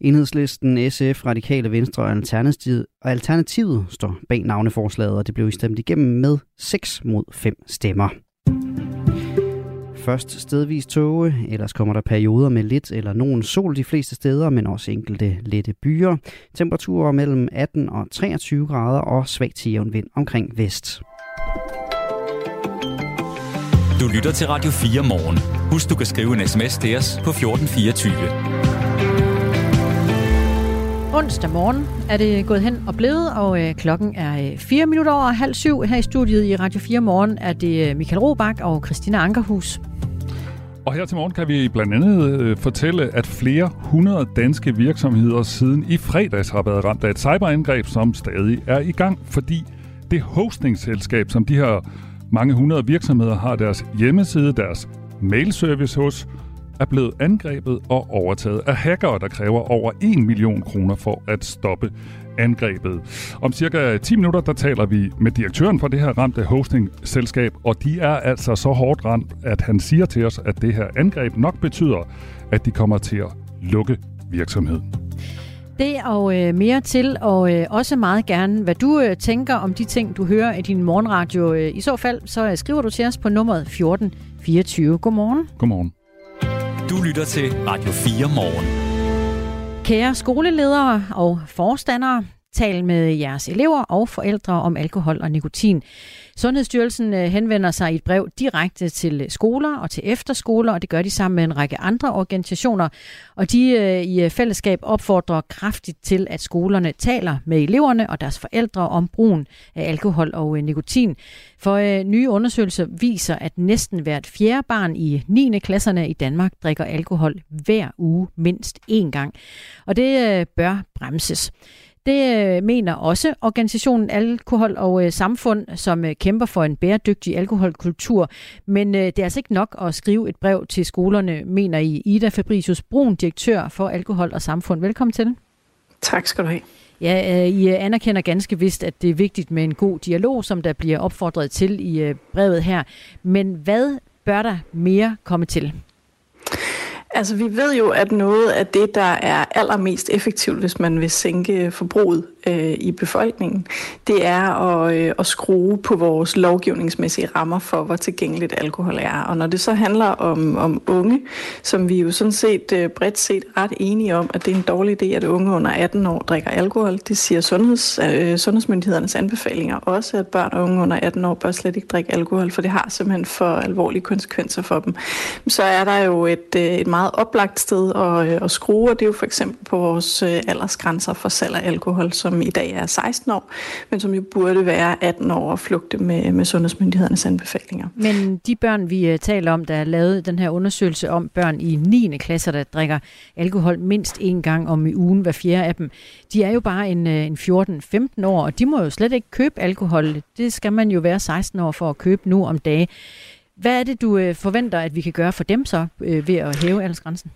Enhedslisten, SF, Radikale Venstre og Alternativet, og Alternativet står bag navneforslaget, og det blev stemt igennem med 6 mod 5 stemmer. Først stedvis tåge, ellers kommer der perioder med lidt eller nogen sol de fleste steder, men også enkelte lette byer. Temperaturer mellem 18 og 23 grader og svag til jævn vind omkring vest. Du lytter til Radio 4 morgen. Husk, du kan skrive en sms til os på 1424. Onsdag morgen er det gået hen og blevet, og øh, klokken er 4 øh, minutter over halv syv. Her i studiet i Radio 4 morgen er det øh, Michael Robach og Christina Ankerhus. Og her til morgen kan vi blandt andet øh, fortælle, at flere hundrede danske virksomheder siden i fredags har været ramt af et cyberangreb, som stadig er i gang, fordi det hostingselskab, som de her mange hundrede virksomheder har deres hjemmeside, deres mailservice hos, er blevet angrebet og overtaget af hackere, der kræver over 1 million kroner for at stoppe angrebet. Om cirka 10 minutter, der taler vi med direktøren for det her ramte hosting-selskab, og de er altså så hårdt ramt, at han siger til os, at det her angreb nok betyder, at de kommer til at lukke virksomheden. Det og øh, mere til, og øh, også meget gerne, hvad du øh, tænker om de ting, du hører i din morgenradio. Øh, I så fald, så øh, skriver du til os på nummeret 1424. Godmorgen. Godmorgen. Du lytter til Radio 4 morgen. Kære skoleledere og forstandere, tal med jeres elever og forældre om alkohol og nikotin. Sundhedsstyrelsen øh, henvender sig i et brev direkte til øh, skoler og til efterskoler, og det gør de sammen med en række andre organisationer. Og de øh, i fællesskab opfordrer kraftigt til, at skolerne taler med eleverne og deres forældre om brugen af alkohol og nikotin. For nye undersøgelser viser, at næsten hvert fjerde barn i 9. klasserne i Danmark drikker alkohol hver uge mindst én gang. Og det bør bremses. Det øh, mener også organisationen Alkohol og øh, Samfund, som øh, kæmper for en bæredygtig alkoholkultur. Men det er altså ikke nok at skrive et brev til skolerne, mener I. Ida Fabricius Brun, direktør for Alkohol og Samfund. Velkommen til. Tak skal du have. Ja, I anerkender ganske vist, at det er vigtigt med en god dialog, som der bliver opfordret til i brevet her. Men hvad bør der mere komme til? Altså, vi ved jo, at noget af det, der er allermest effektivt, hvis man vil sænke forbruget øh, i befolkningen, det er at, øh, at skrue på vores lovgivningsmæssige rammer for, hvor tilgængeligt alkohol er. Og når det så handler om, om unge, som vi jo sådan set øh, bredt set ret enige om, at det er en dårlig idé, at unge under 18 år drikker alkohol, det siger sundheds, øh, sundhedsmyndighedernes anbefalinger også, at børn og unge under 18 år bør slet ikke drikke alkohol, for det har simpelthen for alvorlige konsekvenser for dem. Så er der jo et, øh, et meget oplagt sted at, øh, at skrue, og det er jo for eksempel på vores øh, aldersgrænser for salg af alkohol, som i dag er 16 år, men som jo burde være 18 år og flugte med, med sundhedsmyndighedernes anbefalinger. Men de børn, vi øh, taler om, der er lavet den her undersøgelse om børn i 9. klasse, der drikker alkohol mindst en gang om i ugen, hver fjerde af dem, de er jo bare en, en 14-15 år, og de må jo slet ikke købe alkohol. Det skal man jo være 16 år for at købe nu om dagen. Hvad er det, du øh, forventer, at vi kan gøre for dem så øh, ved at hæve aldersgrænsen?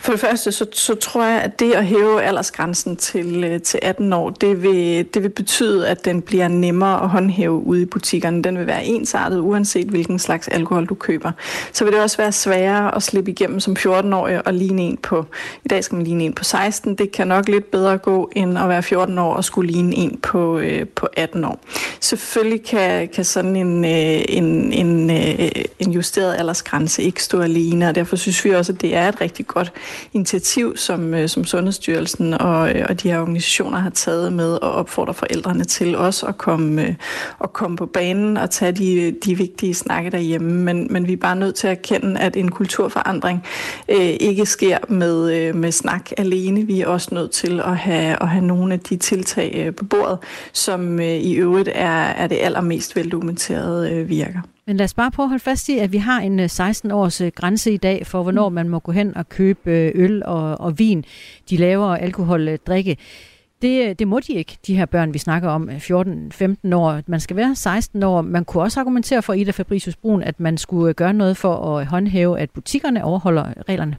For det første, så, så tror jeg, at det at hæve aldersgrænsen til, øh, til 18 år, det vil, det vil betyde, at den bliver nemmere at håndhæve ude i butikkerne. Den vil være ensartet, uanset hvilken slags alkohol du køber. Så vil det også være sværere at slippe igennem som 14-årig og ligne en på, i dag skal man ligne en på 16. Det kan nok lidt bedre gå, end at være 14 år og skulle ligne en på, øh, på 18 år. Selvfølgelig kan, kan sådan en, øh, en, en, øh, en justeret aldersgrænse ikke stå alene, og derfor synes vi også, at det er et rigtig godt initiativ, som, øh, som Sundhedsstyrelsen og, øh, og de her organisationer har taget med og opfordrer forældrene til også at komme, øh, at komme på banen og tage de, de vigtige snakke derhjemme. Men, men vi er bare nødt til at erkende, at en kulturforandring øh, ikke sker med, øh, med snak alene. Vi er også nødt til at have, at have nogle af de tiltag øh, på bordet, som øh, i øvrigt er, er det allermest veldokumenterede øh, virker. Men lad os bare prøve at holde fast i, at vi har en 16-års øh, øh, grænse i dag for, hvornår mm. man må gå hen og købe øh, øl og, og vin. De laver alkoholdrikke. Det, det må de ikke, de her børn, vi snakker om, 14-15 år. Man skal være 16 år. Man kunne også argumentere for Ida Fabricius Brun, at man skulle gøre noget for at håndhæve, at butikkerne overholder reglerne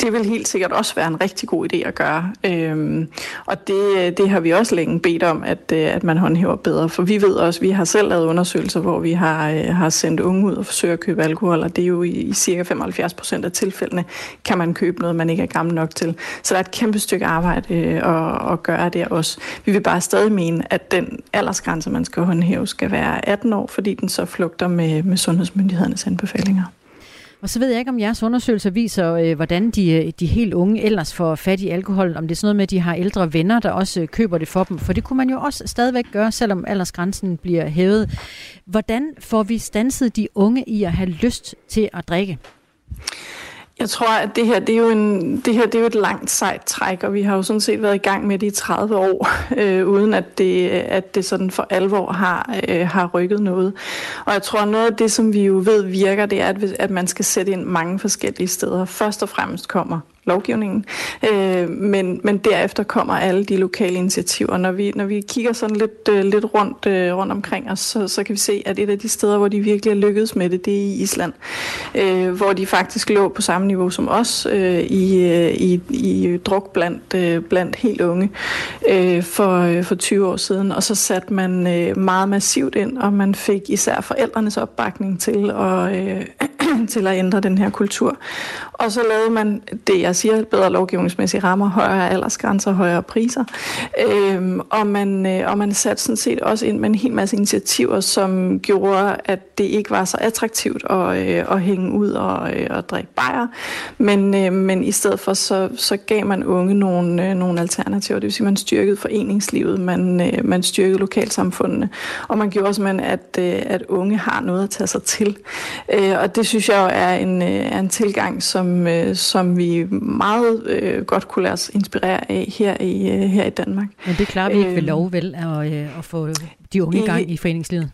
det vil helt sikkert også være en rigtig god idé at gøre. Øhm, og det, det har vi også længe bedt om, at, øh, at man håndhæver bedre. For vi ved også, vi har selv lavet undersøgelser, hvor vi har, øh, har sendt unge ud og forsøgt at købe alkohol, og det er jo i, i cirka 75 procent af tilfældene, kan man købe noget, man ikke er gammel nok til. Så der er et kæmpe stykke arbejde øh, at, at gøre der også. Vi vil bare stadig mene, at den aldersgrænse, man skal håndhæve, skal være 18 år, fordi den så flugter med, med sundhedsmyndighedernes anbefalinger. Og så ved jeg ikke, om jeres undersøgelser viser, øh, hvordan de, øh, de helt unge ellers får fat i alkohol. Om det er sådan noget med, at de har ældre venner, der også øh, køber det for dem. For det kunne man jo også stadigvæk gøre, selvom aldersgrænsen bliver hævet. Hvordan får vi stanset de unge i at have lyst til at drikke? Jeg tror, at det her, det er jo, en, det her det er jo et langt sejt træk, og vi har jo sådan set været i gang med det i 30 år, øh, uden at det, at det sådan for alvor har, øh, har rykket noget. Og jeg tror, at noget af det, som vi jo ved virker, det er, at, at man skal sætte ind mange forskellige steder. Først og fremmest kommer lovgivningen. Øh, men, men derefter kommer alle de lokale initiativer. Når vi, når vi kigger sådan lidt, øh, lidt rundt, øh, rundt omkring os, så, så kan vi se, at et af de steder, hvor de virkelig er lykkedes med det, det er i Island. Øh, hvor de faktisk lå på samme niveau som os øh, i, øh, i, i druk blandt, øh, blandt helt unge øh, for, øh, for 20 år siden. Og så satte man øh, meget massivt ind, og man fik især forældrenes opbakning til at, øh, til at ændre den her kultur. Og så lavede man det, jeg siger, bedre lovgivningsmæssige rammer, højere aldersgrænser, højere priser. Øhm, og, man, øh, og man satte sådan set også ind med en hel masse initiativer, som gjorde, at det ikke var så attraktivt at, øh, at hænge ud og, øh, og drikke bajer. Men, øh, men i stedet for, så, så gav man unge nogle, øh, nogle alternativer. Det vil sige, man styrkede foreningslivet, man, øh, man styrkede lokalsamfundene, og man gjorde simpelthen, at, øh, at unge har noget at tage sig til. Øh, og det synes jeg jo er en, øh, er en tilgang, som, øh, som vi meget øh, godt kunne lade os inspirere af her i, øh, her i Danmark. Men det klarer vi ikke ved lov, vel, at, øh, at få de unge i gang i foreningslivet?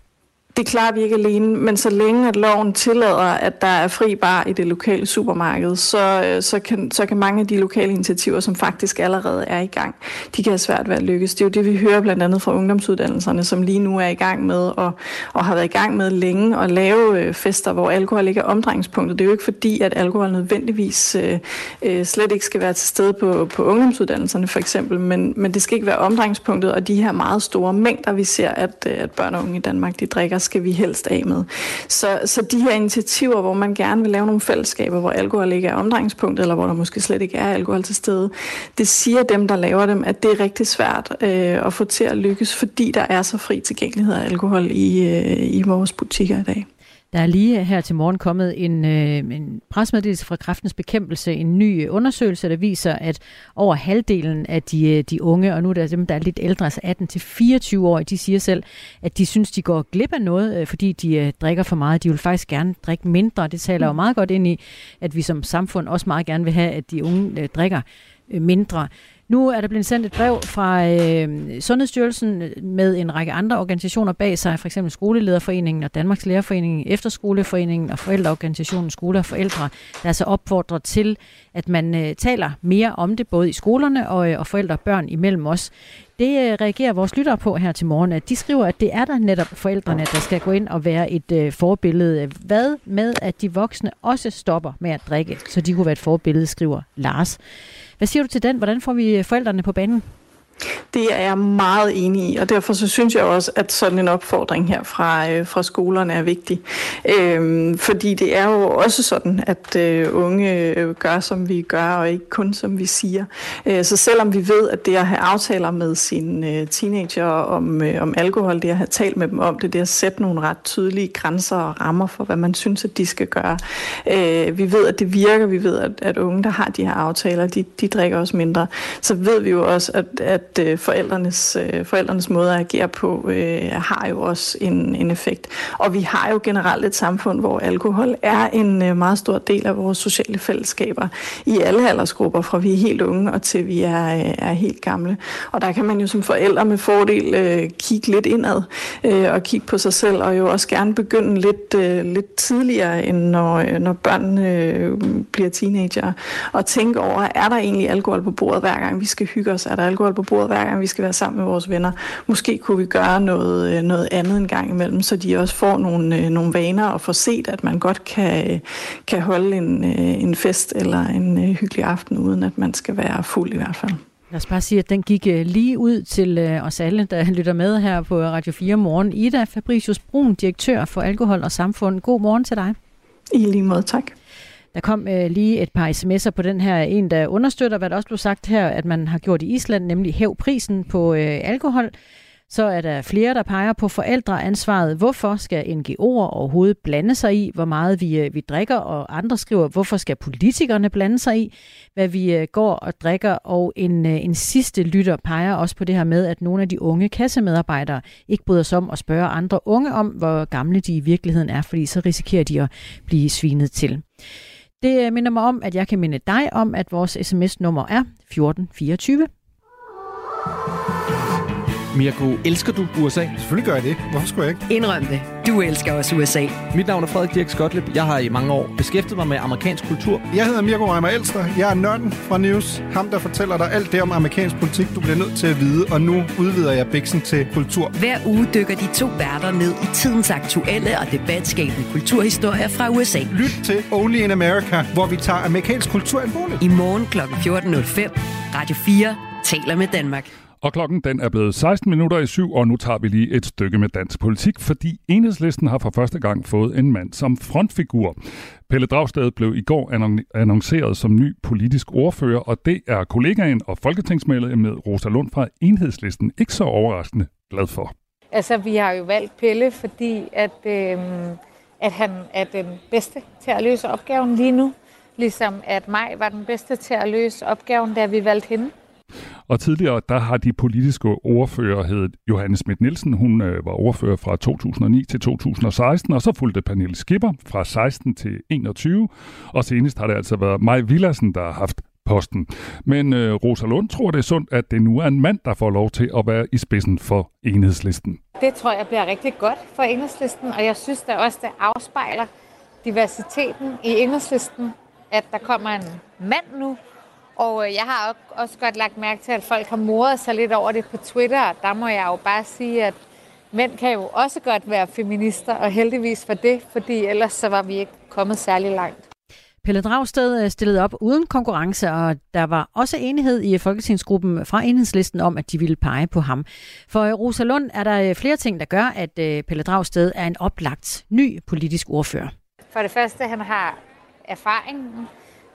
Det klarer vi ikke alene, men så længe at loven tillader, at der er fri bar i det lokale supermarked, så, øh, så, kan, så kan mange af de lokale initiativer, som faktisk allerede er i gang, de kan have svært ved at lykkes. Det er jo det, vi hører blandt andet fra ungdomsuddannelserne, som lige nu er i gang med og, og har været i gang med længe at lave øh, fester, hvor alkohol ikke er omdrejningspunktet. Det er jo ikke fordi, at alkohol nødvendigvis øh, øh, slet ikke skal være til stede på, på ungdomsuddannelserne for eksempel, men, men det skal ikke være omdrejningspunktet, og de her meget store mængder, vi ser, at, øh, at børn og unge i Danmark, de drikker skal vi helst af med. Så, så de her initiativer, hvor man gerne vil lave nogle fællesskaber, hvor alkohol ikke er omdrejningspunkt, eller hvor der måske slet ikke er alkohol til stede, det siger dem, der laver dem, at det er rigtig svært øh, at få til at lykkes, fordi der er så fri tilgængelighed af alkohol i, øh, i vores butikker i dag. Der er lige her til morgen kommet en, øh, en presmeddelelse fra Kræftens Bekæmpelse, en ny undersøgelse, der viser, at over halvdelen af de, øh, de unge, og nu er der dem, der er lidt ældre, altså 18-24 år, de siger selv, at de synes, de går glip af noget, øh, fordi de øh, drikker for meget. De vil faktisk gerne drikke mindre. Det taler jo mm. meget godt ind i, at vi som samfund også meget gerne vil have, at de unge øh, drikker øh, mindre. Nu er der blevet sendt et brev fra øh, Sundhedsstyrelsen øh, med en række andre organisationer bag sig, for eksempel Skolelederforeningen og Danmarks Lærerforening, Efterskoleforeningen og Forældreorganisationen Skole og Forældre, der altså opfordrer til, at man øh, taler mere om det, både i skolerne og, øh, og forældre og børn imellem os. Det øh, reagerer vores lyttere på her til morgen. At De skriver, at det er der netop forældrene, der skal gå ind og være et øh, forbillede. Hvad med, at de voksne også stopper med at drikke, så de kunne være et forbillede, skriver Lars. Hvad siger du til den? Hvordan får vi forældrene på banen? Det er jeg meget enig i, og derfor så synes jeg også, at sådan en opfordring her fra, øh, fra skolerne er vigtig. Øhm, fordi det er jo også sådan, at øh, unge øh, gør, som vi gør, og ikke kun som vi siger. Øh, så selvom vi ved, at det at have aftaler med sine øh, teenager om, øh, om alkohol, det at have talt med dem om det, det at sætte nogle ret tydelige grænser og rammer for, hvad man synes, at de skal gøre. Øh, vi ved, at det virker. Vi ved, at, at unge, der har de her aftaler, de, de drikker også mindre. Så ved vi jo også, at, at at øh, forældrenes, øh, forældrenes måde at agere på øh, har jo også en, en effekt. Og vi har jo generelt et samfund, hvor alkohol er en øh, meget stor del af vores sociale fællesskaber i alle aldersgrupper, fra vi er helt unge og til vi er, øh, er helt gamle. Og der kan man jo som forældre med fordel øh, kigge lidt indad øh, og kigge på sig selv, og jo også gerne begynde lidt, øh, lidt tidligere, end når, øh, når børnene øh, bliver teenager, og tænke over, er der egentlig alkohol på bordet hver gang vi skal hygge os? Er der alkohol på bordet bordet, hver gang vi skal være sammen med vores venner. Måske kunne vi gøre noget, øh, noget andet en gang imellem, så de også får nogle, øh, nogle vaner og får set, at man godt kan, kan holde en, øh, en fest eller en hyggelig aften, uden at man skal være fuld i hvert fald. Lad os bare sige, at den gik lige ud til os alle, der lytter med her på Radio 4 morgen. Ida Fabricius Brun, direktør for Alkohol og Samfund. God morgen til dig. I lige måde, tak. Der kom øh, lige et par sms'er på den her, en der understøtter, hvad der også blev sagt her, at man har gjort i Island, nemlig hæv prisen på øh, alkohol. Så er der flere, der peger på forældreansvaret. Hvorfor skal NGO'er overhovedet blande sig i, hvor meget vi, øh, vi drikker? Og andre skriver, hvorfor skal politikerne blande sig i, hvad vi øh, går og drikker? Og en, øh, en sidste lytter peger også på det her med, at nogle af de unge kassemedarbejdere ikke bryder sig om at spørge andre unge om, hvor gamle de i virkeligheden er, fordi så risikerer de at blive svinet til. Det øh, minder mig om, at jeg kan minde dig om, at vores sms-nummer er 1424. Mirko, elsker du USA? Selvfølgelig gør jeg det. Hvorfor skulle jeg ikke? Indrøm det. Du elsker også USA. Mit navn er Frederik Dirk Skotlip. Jeg har i mange år beskæftiget mig med amerikansk kultur. Jeg hedder Mirko Reimer Elster. Jeg er nørden fra News. Ham, der fortæller dig alt det om amerikansk politik, du bliver nødt til at vide. Og nu udvider jeg biksen til kultur. Hver uge dykker de to værter ned i tidens aktuelle og debatskabende kulturhistorier fra USA. Lyt til Only in America, hvor vi tager amerikansk kultur alvorligt. I morgen kl. 14.05. Radio 4 taler med Danmark. Og klokken den er blevet 16 minutter i syv, og nu tager vi lige et stykke med dansk politik, fordi enhedslisten har for første gang fået en mand som frontfigur. Pelle Dragsted blev i går annonceret som ny politisk ordfører, og det er kollegaen og folketingsmedlemmet Rosa Lund fra enhedslisten ikke så overraskende glad for. Altså, vi har jo valgt Pelle, fordi at, øh, at han er den bedste til at løse opgaven lige nu. Ligesom at mig var den bedste til at løse opgaven, da vi valgte hende. Og tidligere, der har de politiske ordfører heddet Johannes Schmidt Nielsen. Hun øh, var ordfører fra 2009 til 2016, og så fulgte Pernille Skipper fra 16 til 21. Og senest har det altså været Maj Villassen, der har haft posten. Men øh, Rosa Lund tror, det er sundt, at det nu er en mand, der får lov til at være i spidsen for enhedslisten. Det tror jeg bliver rigtig godt for enhedslisten, og jeg synes da også, det afspejler diversiteten i enhedslisten, at der kommer en mand nu, og øh, jeg har også godt lagt mærke til, at folk har moret sig lidt over det på Twitter. Og der må jeg jo bare sige, at mænd kan jo også godt være feminister, og heldigvis for det, fordi ellers så var vi ikke kommet særlig langt. Pelle Dragsted øh, stillede op uden konkurrence, og der var også enighed i Folketingsgruppen fra enhedslisten om, at de ville pege på ham. For øh, Rosa Lund er der flere ting, der gør, at Pelle Dragsted er en oplagt ny politisk ordfører. For det første, han har erfaring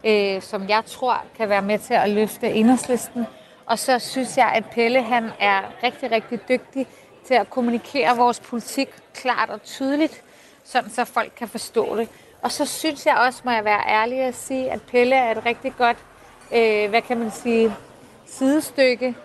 øh, som jeg tror kan være med til at løfte enhedslisten. Og så synes jeg, at Pelle han er rigtig, rigtig dygtig til at kommunikere vores politik klart og tydeligt, sådan så folk kan forstå det. Og så synes jeg også, må jeg være ærlig at sige, at Pelle er et rigtig godt, øh, hvad kan man sige, sidestykke,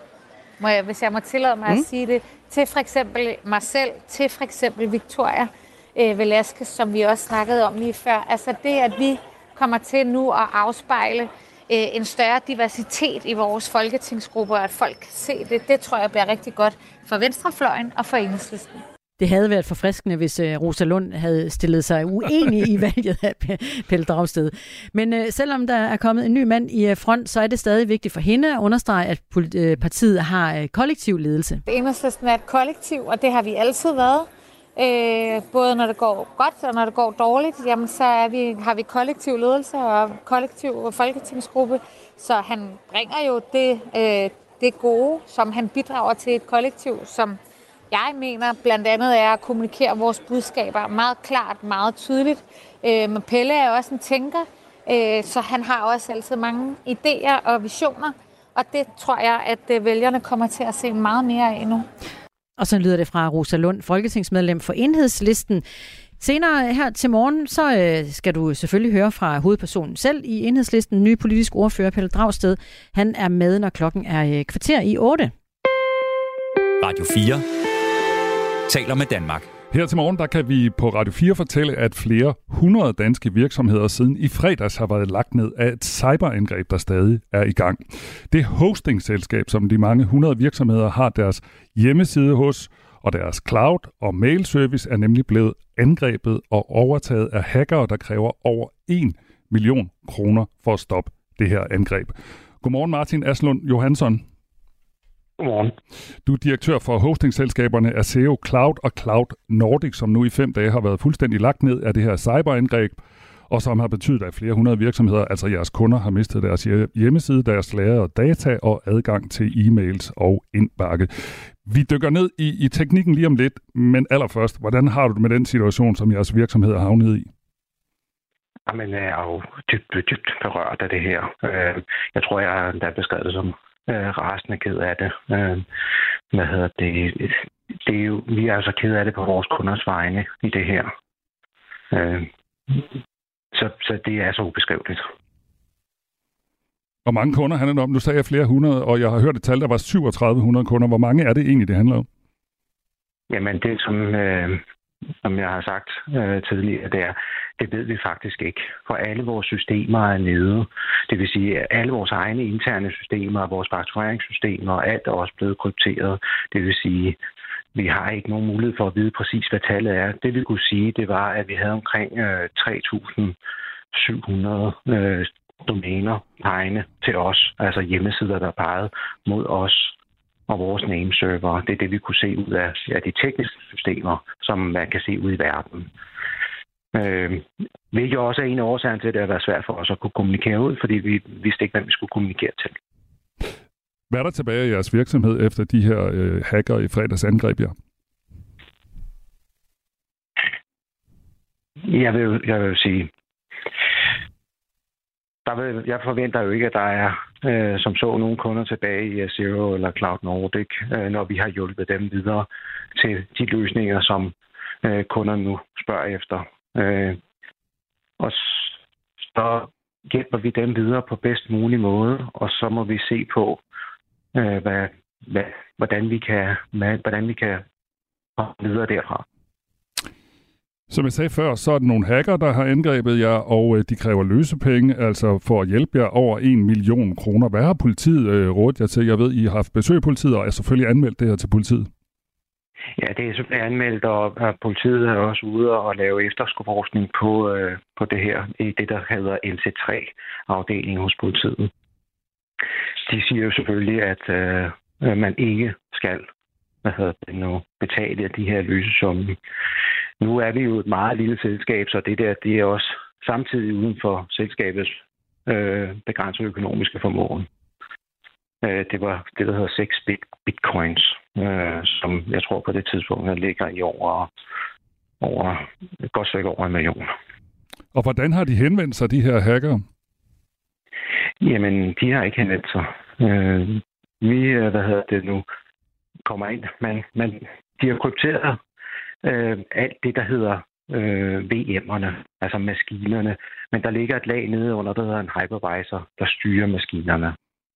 må jeg, hvis jeg må tillade mig mm. at sige det, til for eksempel mig selv, til for eksempel Victoria øh, Velasquez, som vi også snakkede om lige før. Altså det, at vi kommer til nu at afspejle øh, en større diversitet i vores folketingsgrupper, at folk kan se det. Det tror jeg bliver rigtig godt for venstrefløjen og for enhedslisten. Det havde været forfriskende, hvis uh, Rosa Lund havde stillet sig uenig i valget af Pelle Dragsted. Men uh, selvom der er kommet en ny mand i uh, front, så er det stadig vigtigt for hende at understrege, at partiet har kollektiv ledelse. Enhedslisten er et kollektiv, og det har vi altid været. Øh, både når det går godt og når det går dårligt, jamen så er vi, har vi kollektiv ledelse og kollektiv folketingsgruppe. Så han bringer jo det, øh, det gode, som han bidrager til et kollektiv, som jeg mener blandt andet er at kommunikere vores budskaber meget klart, meget tydeligt. Øh, men Pelle er også en tænker, øh, så han har også altid mange idéer og visioner, og det tror jeg, at øh, vælgerne kommer til at se meget mere af nu. Og så lyder det fra Rosa Lund, folketingsmedlem for Enhedslisten. Senere her til morgen, så øh, skal du selvfølgelig høre fra hovedpersonen selv i Enhedslisten, ny politisk ordfører Pelle Dragsted. Han er med, når klokken er øh, kvarter i 8. Radio 4 taler med Danmark. Her til morgen der kan vi på Radio 4 fortælle, at flere hundrede danske virksomheder siden i fredags har været lagt ned af et cyberangreb, der stadig er i gang. Det hostingselskab, som de mange hundrede virksomheder har deres hjemmeside hos, og deres cloud og mail service er nemlig blevet angrebet og overtaget af hackere, der kræver over 1 million kroner for at stoppe det her angreb. Godmorgen Martin Aslund Johansson. Godmorgen. Du er direktør for hostingselskaberne Aseo Cloud og Cloud Nordic, som nu i fem dage har været fuldstændig lagt ned af det her cyberangreb, og som har betydet, at flere hundrede virksomheder, altså jeres kunder, har mistet deres hjemmeside, deres lager data og adgang til e-mails og indbakke. Vi dykker ned i, i teknikken lige om lidt, men allerførst, hvordan har du det med den situation, som jeres virksomhed har havnet i? Jamen, jeg er jo dybt, dybt berørt af det her. Øh, jeg tror, jeg har endda beskrevet det som øh, rasende ked af det. Øh, hvad hedder det? det er jo, vi er altså ked af det på vores kunders vegne i det her. Øh, så, så det er så ubeskriveligt. Hvor mange kunder handler det om? Du sagde flere hundrede, og jeg har hørt et tal, der var 3700 kunder. Hvor mange er det egentlig, det handler om? Jamen, det som, øh, som jeg har sagt øh, tidligere, det er, Det ved vi faktisk ikke, for alle vores systemer er nede. Det vil sige, at alle vores egne interne systemer, vores faktureringssystemer, alt er også blevet krypteret. Det vil sige, vi har ikke nogen mulighed for at vide præcis, hvad tallet er. Det vi kunne sige, det var, at vi havde omkring øh, 3.700 øh, domæner egne til os, altså hjemmesider, der pegede mod os og vores nameserver. Det er det, vi kunne se ud af, af de tekniske systemer, som man kan se ud i verden. Øh, hvilket også er en af årsagerne til, at det har været svært for os at kunne kommunikere ud, fordi vi vidste ikke, hvem vi skulle kommunikere til. Hvad er der tilbage i jeres virksomhed efter de her øh, hacker i fredags angreb jer? Jeg vil, jeg vil sige, der vil, jeg forventer jo ikke, at der er øh, som så nogle kunder tilbage i Zero eller Cloud Nordic, øh, når vi har hjulpet dem videre til de løsninger, som øh, kunderne nu spørger efter. Øh, og så hjælper vi dem videre på bedst mulig måde, og så må vi se på, øh, hvad, hvad, hvordan, vi kan, hvad, hvordan vi kan komme videre derfra. Som jeg sagde før, så er det nogle hacker, der har angrebet jer, og øh, de kræver løsepenge, altså for at hjælpe jer over 1 million kroner. Hvad har politiet øh, rådet jer til? Jeg ved, I har haft besøg af politiet, og er selvfølgelig anmeldt det her til politiet. Ja, det er selvfølgelig anmeldt, og politiet er også ude og lave efterforskning på, øh, på det her, i det, der hedder LC3-afdelingen hos politiet. De siger jo selvfølgelig, at øh, man ikke skal hvad hedder det nu, betale de her løsesummer. Nu er vi jo et meget lille selskab, så det der, det er også samtidig uden for selskabets øh, begrænsede økonomiske formåen. Øh, det var det, der hedder 6 bit bitcoins, øh, som jeg tror på det tidspunkt ligger i over, over godt stykke over en million. Og hvordan har de henvendt sig, de her hacker? Jamen, de har ikke henvendt sig. Øh, vi, øh, hvad hedder det nu, kommer ind. Man, man, de har krypteret øh, alt det, der hedder øh, VM'erne, altså maskinerne. Men der ligger et lag nede under, der hedder en hypervisor, der styrer maskinerne.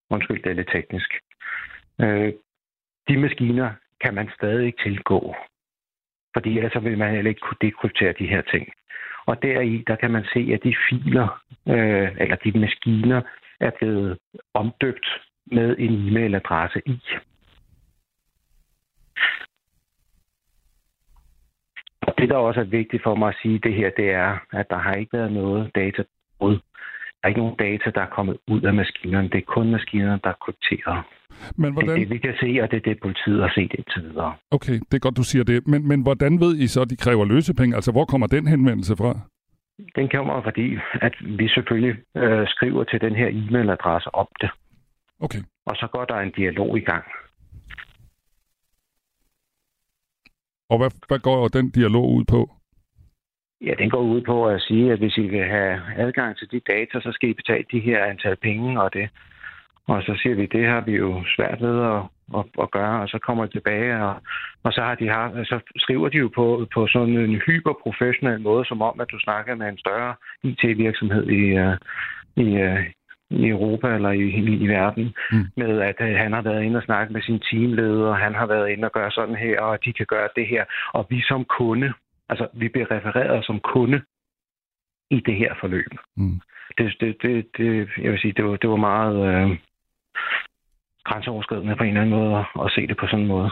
Undskyld, det er lidt teknisk. Øh, de maskiner kan man stadig ikke tilgå, fordi ellers vil man heller ikke kunne dekryptere de her ting. Og deri, der kan man se, at de filer, øh, eller de maskiner, er blevet omdøbt med en e-mailadresse i. Og det, der også er vigtigt for mig at sige det her, det er, at der har ikke været noget data ud. Der er ikke nogen data, der er kommet ud af maskinerne. Det er kun maskinerne, der er krypteret. Men hvordan... Det er det, vi kan se, og det er det, politiet har set indtil videre. Okay, det er godt, du siger det. Men, men hvordan ved I så, at de kræver løsepenge? Altså, hvor kommer den henvendelse fra? Den kommer, fordi at vi selvfølgelig øh, skriver til den her e-mailadresse om det. Okay. Og så går der en dialog i gang. Og hvad, hvad går den dialog ud på? Ja, den går ud på at sige, at hvis I vil have adgang til de data, så skal I betale de her antal penge og det. Og så siger vi, det har vi jo svært ved at, at, at gøre, og så kommer de tilbage, og, og så, har de har, så skriver de jo på, på sådan en hyperprofessionel måde, som om, at du snakker med en større IT-virksomhed i, i, øh, øh, i Europa eller i, i, i verden, mm. med at øh, han har været inde og snakke med sin teamleder, og han har været inde og gøre sådan her, og de kan gøre det her. Og vi som kunde, altså vi bliver refereret som kunde i det her forløb. Mm. Det, det, det, det, jeg vil sige, det var, det var meget øh, grænseoverskridende på en eller anden måde at, at se det på sådan en måde.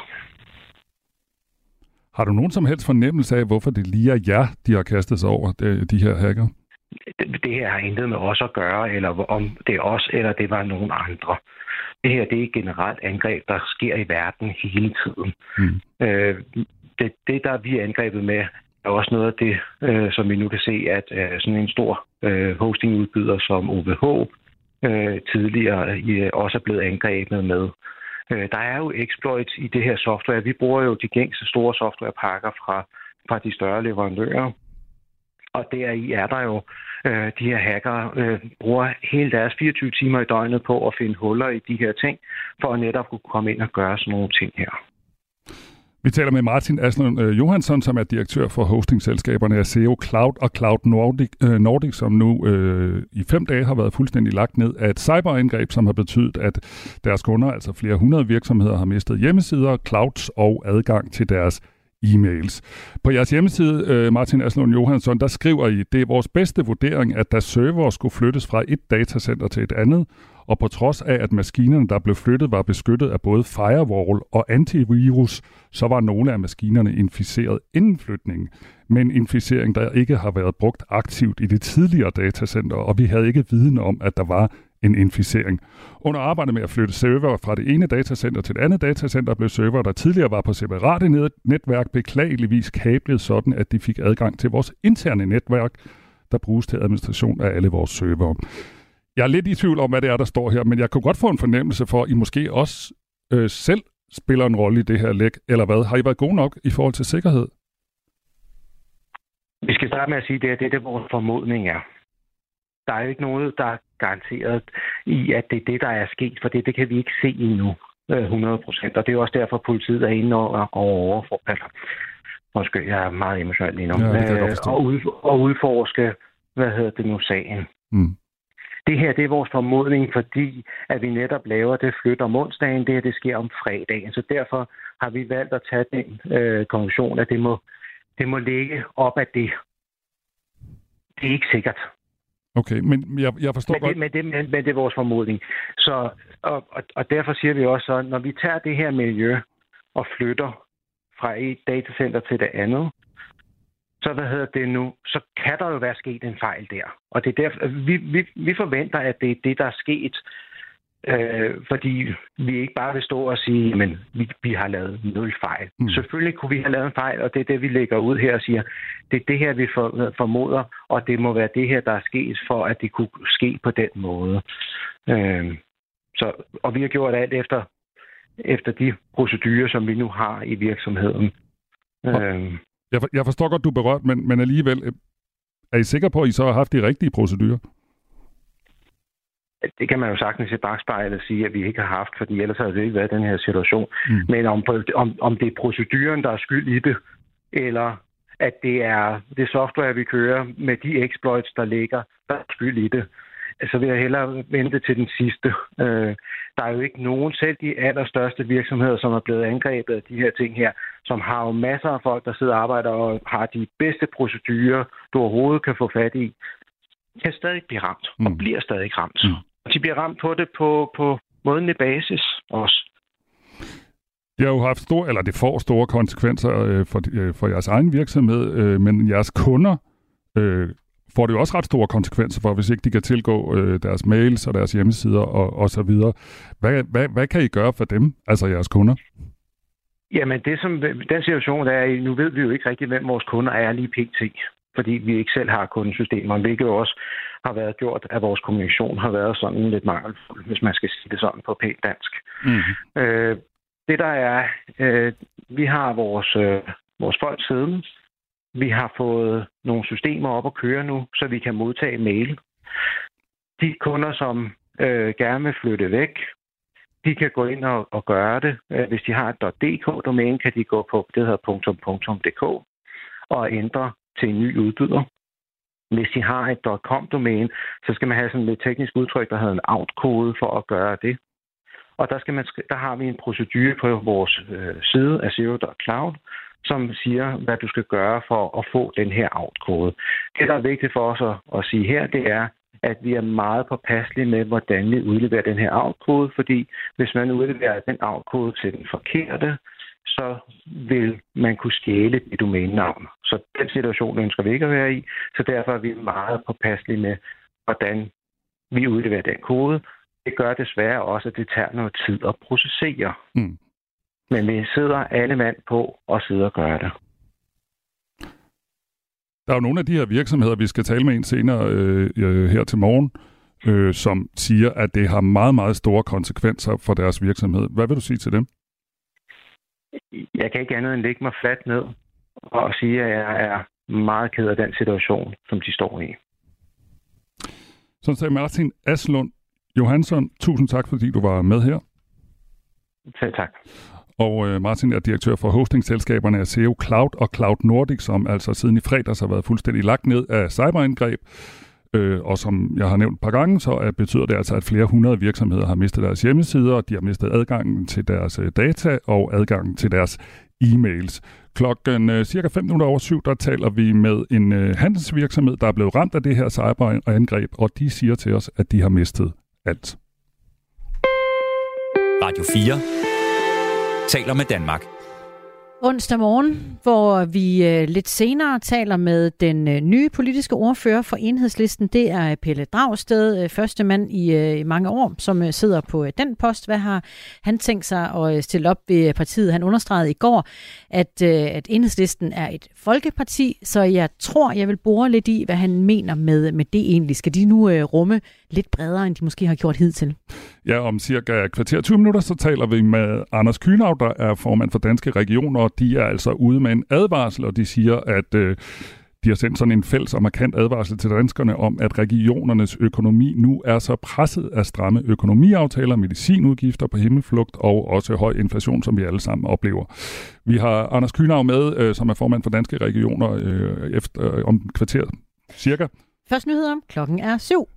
Har du nogen som helst fornemmelse af, hvorfor det lige er jer, de har kastet sig over, de, de her hacker? Det, her har intet med os at gøre, eller om det er os, eller det var nogen andre. Det her det er et generelt angreb, der sker i verden hele tiden. Mm. Øh, det, det, der vi er angrebet med, er også noget af det, øh, som vi nu kan se, at øh, sådan en stor øh, hostingudbyder som OVH øh, tidligere øh, også er blevet angrebet med. Øh, der er jo exploits i det her software. Vi bruger jo de gængse store softwarepakker fra, fra de større leverandører. Og deri er der jo øh, de her hacker øh, bruger hele deres 24 timer i døgnet på at finde huller i de her ting, for at netop kunne komme ind og gøre sådan nogle ting her. Vi taler med Martin Aslund øh, Johansson, som er direktør for hostingselskaberne SEO Cloud og Cloud Nordic, øh, Nordic som nu øh, i fem dage har været fuldstændig lagt ned af et cyberangreb, som har betydet, at deres kunder, altså flere hundrede virksomheder, har mistet hjemmesider, clouds og adgang til deres e-mails. På jeres hjemmeside, øh, Martin Aslund Johansson, der skriver I, det er vores bedste vurdering, at da server skulle flyttes fra et datacenter til et andet, og på trods af, at maskinerne, der blev flyttet, var beskyttet af både firewall og antivirus, så var nogle af maskinerne inficeret inden flytningen. Men inficering, der ikke har været brugt aktivt i det tidligere datacenter, og vi havde ikke viden om, at der var en inficering. Under arbejdet med at flytte server fra det ene datacenter til det andet datacenter, blev server, der tidligere var på separate netværk, beklageligvis kablet sådan, at de fik adgang til vores interne netværk, der bruges til administration af alle vores server. Jeg er lidt i tvivl om, hvad det er, der står her, men jeg kunne godt få en fornemmelse for, at I måske også øh, selv spiller en rolle i det her læk, eller hvad? Har I været gode nok i forhold til sikkerhed? Vi skal starte med at sige, at det er det, der vores formodning er. Der er jo ikke noget, der er garanteret i, at det er det, der er sket, for det, det kan vi ikke se endnu 100 øh, procent. Og det er også derfor, politiet er inde og, og eller, Måske, jeg er meget emotionel lige nu. Ja, øh, og, ud, og udforske, hvad hedder det nu, sagen. Mm. Det her det er vores formodning, fordi at vi netop laver det flyt om onsdagen. Det her det sker om fredagen. Så derfor har vi valgt at tage den øh, konklusion, at det må, det må ligge op af det. Det er ikke sikkert. Okay, men jeg, jeg forstår men godt... Det, men, det, men, men det er vores formodning. Så, og, og, og derfor siger vi også, at når vi tager det her miljø og flytter fra et datacenter til det andet, så hvad hedder det nu, så kan der jo være sket en fejl der. Og det er derfor, vi, vi, vi forventer, at det er det, der er sket, øh, fordi vi ikke bare vil stå og sige, men vi, vi har lavet nul fejl. Mm. Selvfølgelig kunne vi have lavet en fejl, og det er det, vi lægger ud her og siger, det er det her, vi for, formoder, og det må være det her, der er sket, for at det kunne ske på den måde. Øh, så, og vi har gjort alt efter, efter de procedurer, som vi nu har i virksomheden. Øh, jeg, jeg forstår godt, du er berørt, men, men alligevel, øh, er I sikre på, at I så har haft de rigtige procedurer? Det kan man jo sagtens i bagspejlet sige, at vi ikke har haft, fordi ellers har det ikke været den her situation. Mm. Men om, om, om det er proceduren, der er skyld i det, eller at det er det software, vi kører med de exploits, der ligger, der er skyld i det, så vil jeg hellere vente til den sidste. Øh, der er jo ikke nogen, selv de allerstørste virksomheder, som er blevet angrebet af de her ting her, som har jo masser af folk, der sidder og arbejder og har de bedste procedurer, du overhovedet kan få fat i, kan stadig blive ramt, mm. og bliver stadig ramt. Mm. De bliver ramt på det på, på måden i basis også. Det har jo haft store, eller det får store konsekvenser øh, for, øh, for jeres egen virksomhed, øh, men jeres kunder øh, får det jo også ret store konsekvenser for, hvis ikke de kan tilgå øh, deres mails og deres hjemmesider og, og så videre. Hvad, hvad, hvad kan I gøre for dem, altså jeres kunder? Jamen, det som, den situation, der er i, nu ved vi jo ikke rigtig, hvem vores kunder er lige pt. Fordi vi ikke selv har kundesystemer, hvilket jo også har været gjort, at vores kommunikation har været sådan lidt mangelfuld, hvis man skal sige det sådan på pænt dansk. Mm-hmm. Øh, det der er, øh, vi har vores, øh, vores folk siddende, vi har fået nogle systemer op at køre nu, så vi kan modtage mail. De kunder, som øh, gerne vil flytte væk, de kan gå ind og, og gøre det. Øh, hvis de har et .dk-domæne, kan de gå på det hedder .dk og ændre til en ny udbyder. Hvis de har et .com-domæne, så skal man have sådan et teknisk udtryk, der hedder en out-kode for at gøre det. Og der, skal man, der har vi en procedure på vores øh, side af som siger, hvad du skal gøre for at få den her out-kode. Det, der er vigtigt for os at, at sige her, det er, at vi er meget påpasselige med, hvordan vi udleverer den her out-kode, fordi hvis man udleverer den out-kode til den forkerte, så vil man kunne stjæle det domænenavn. Så den situation ønsker vi ikke at være i, så derfor er vi meget påpasselige med, hvordan vi udleverer den kode. Det gør desværre også, at det tager noget tid at processere. Mm. Men vi sidder alle mand på og sidder og gør det. Der er jo nogle af de her virksomheder, vi skal tale med en senere øh, øh, her til morgen, øh, som siger, at det har meget, meget store konsekvenser for deres virksomhed. Hvad vil du sige til dem? Jeg kan ikke andet end lægge mig fladt ned og sige, at jeg er meget ked af den situation, som de står i. Så sagde Martin Aslund Johansson. Tusind tak, fordi du var med her. Selv tak. Og øh, Martin er direktør for hostingselskaberne SEO Cloud og Cloud Nordic, som altså siden i fredags har været fuldstændig lagt ned af cyberangreb. Øh, og som jeg har nævnt et par gange, så er, betyder det altså, at flere hundrede virksomheder har mistet deres hjemmesider, og de har mistet adgangen til deres øh, data og adgangen til deres e-mails. Klokken øh, cirka 5 minutter over syv, der taler vi med en øh, handelsvirksomhed, der er blevet ramt af det her cyberangreb, og de siger til os, at de har mistet alt. Radio 4 taler med Danmark. Onsdag morgen, hvor vi øh, lidt senere taler med den øh, nye politiske ordfører for enhedslisten. Det er Pelle Dragsted, øh, første mand i, øh, i mange år, som øh, sidder på øh, den post. Hvad har han tænkt sig at øh, stille op ved partiet? Han understregede i går, at, øh, at enhedslisten er et folkeparti, så jeg tror, jeg vil bore lidt i, hvad han mener med, med det egentlig. Skal de nu øh, rumme lidt bredere, end de måske har gjort hidtil? Ja, om cirka kvarter 20 minutter, så taler vi med Anders Kynav, der er formand for Danske Regioner, og de er altså ude med en advarsel, og de siger, at øh, de har sendt sådan en fælles og markant advarsel til danskerne om, at regionernes økonomi nu er så presset af stramme økonomiaftaler, medicinudgifter på himmelflugt og også høj inflation, som vi alle sammen oplever. Vi har Anders Kynav med, øh, som er formand for Danske Regioner, øh, efter, øh, om kvarter cirka. Først nyheder. Klokken er syv.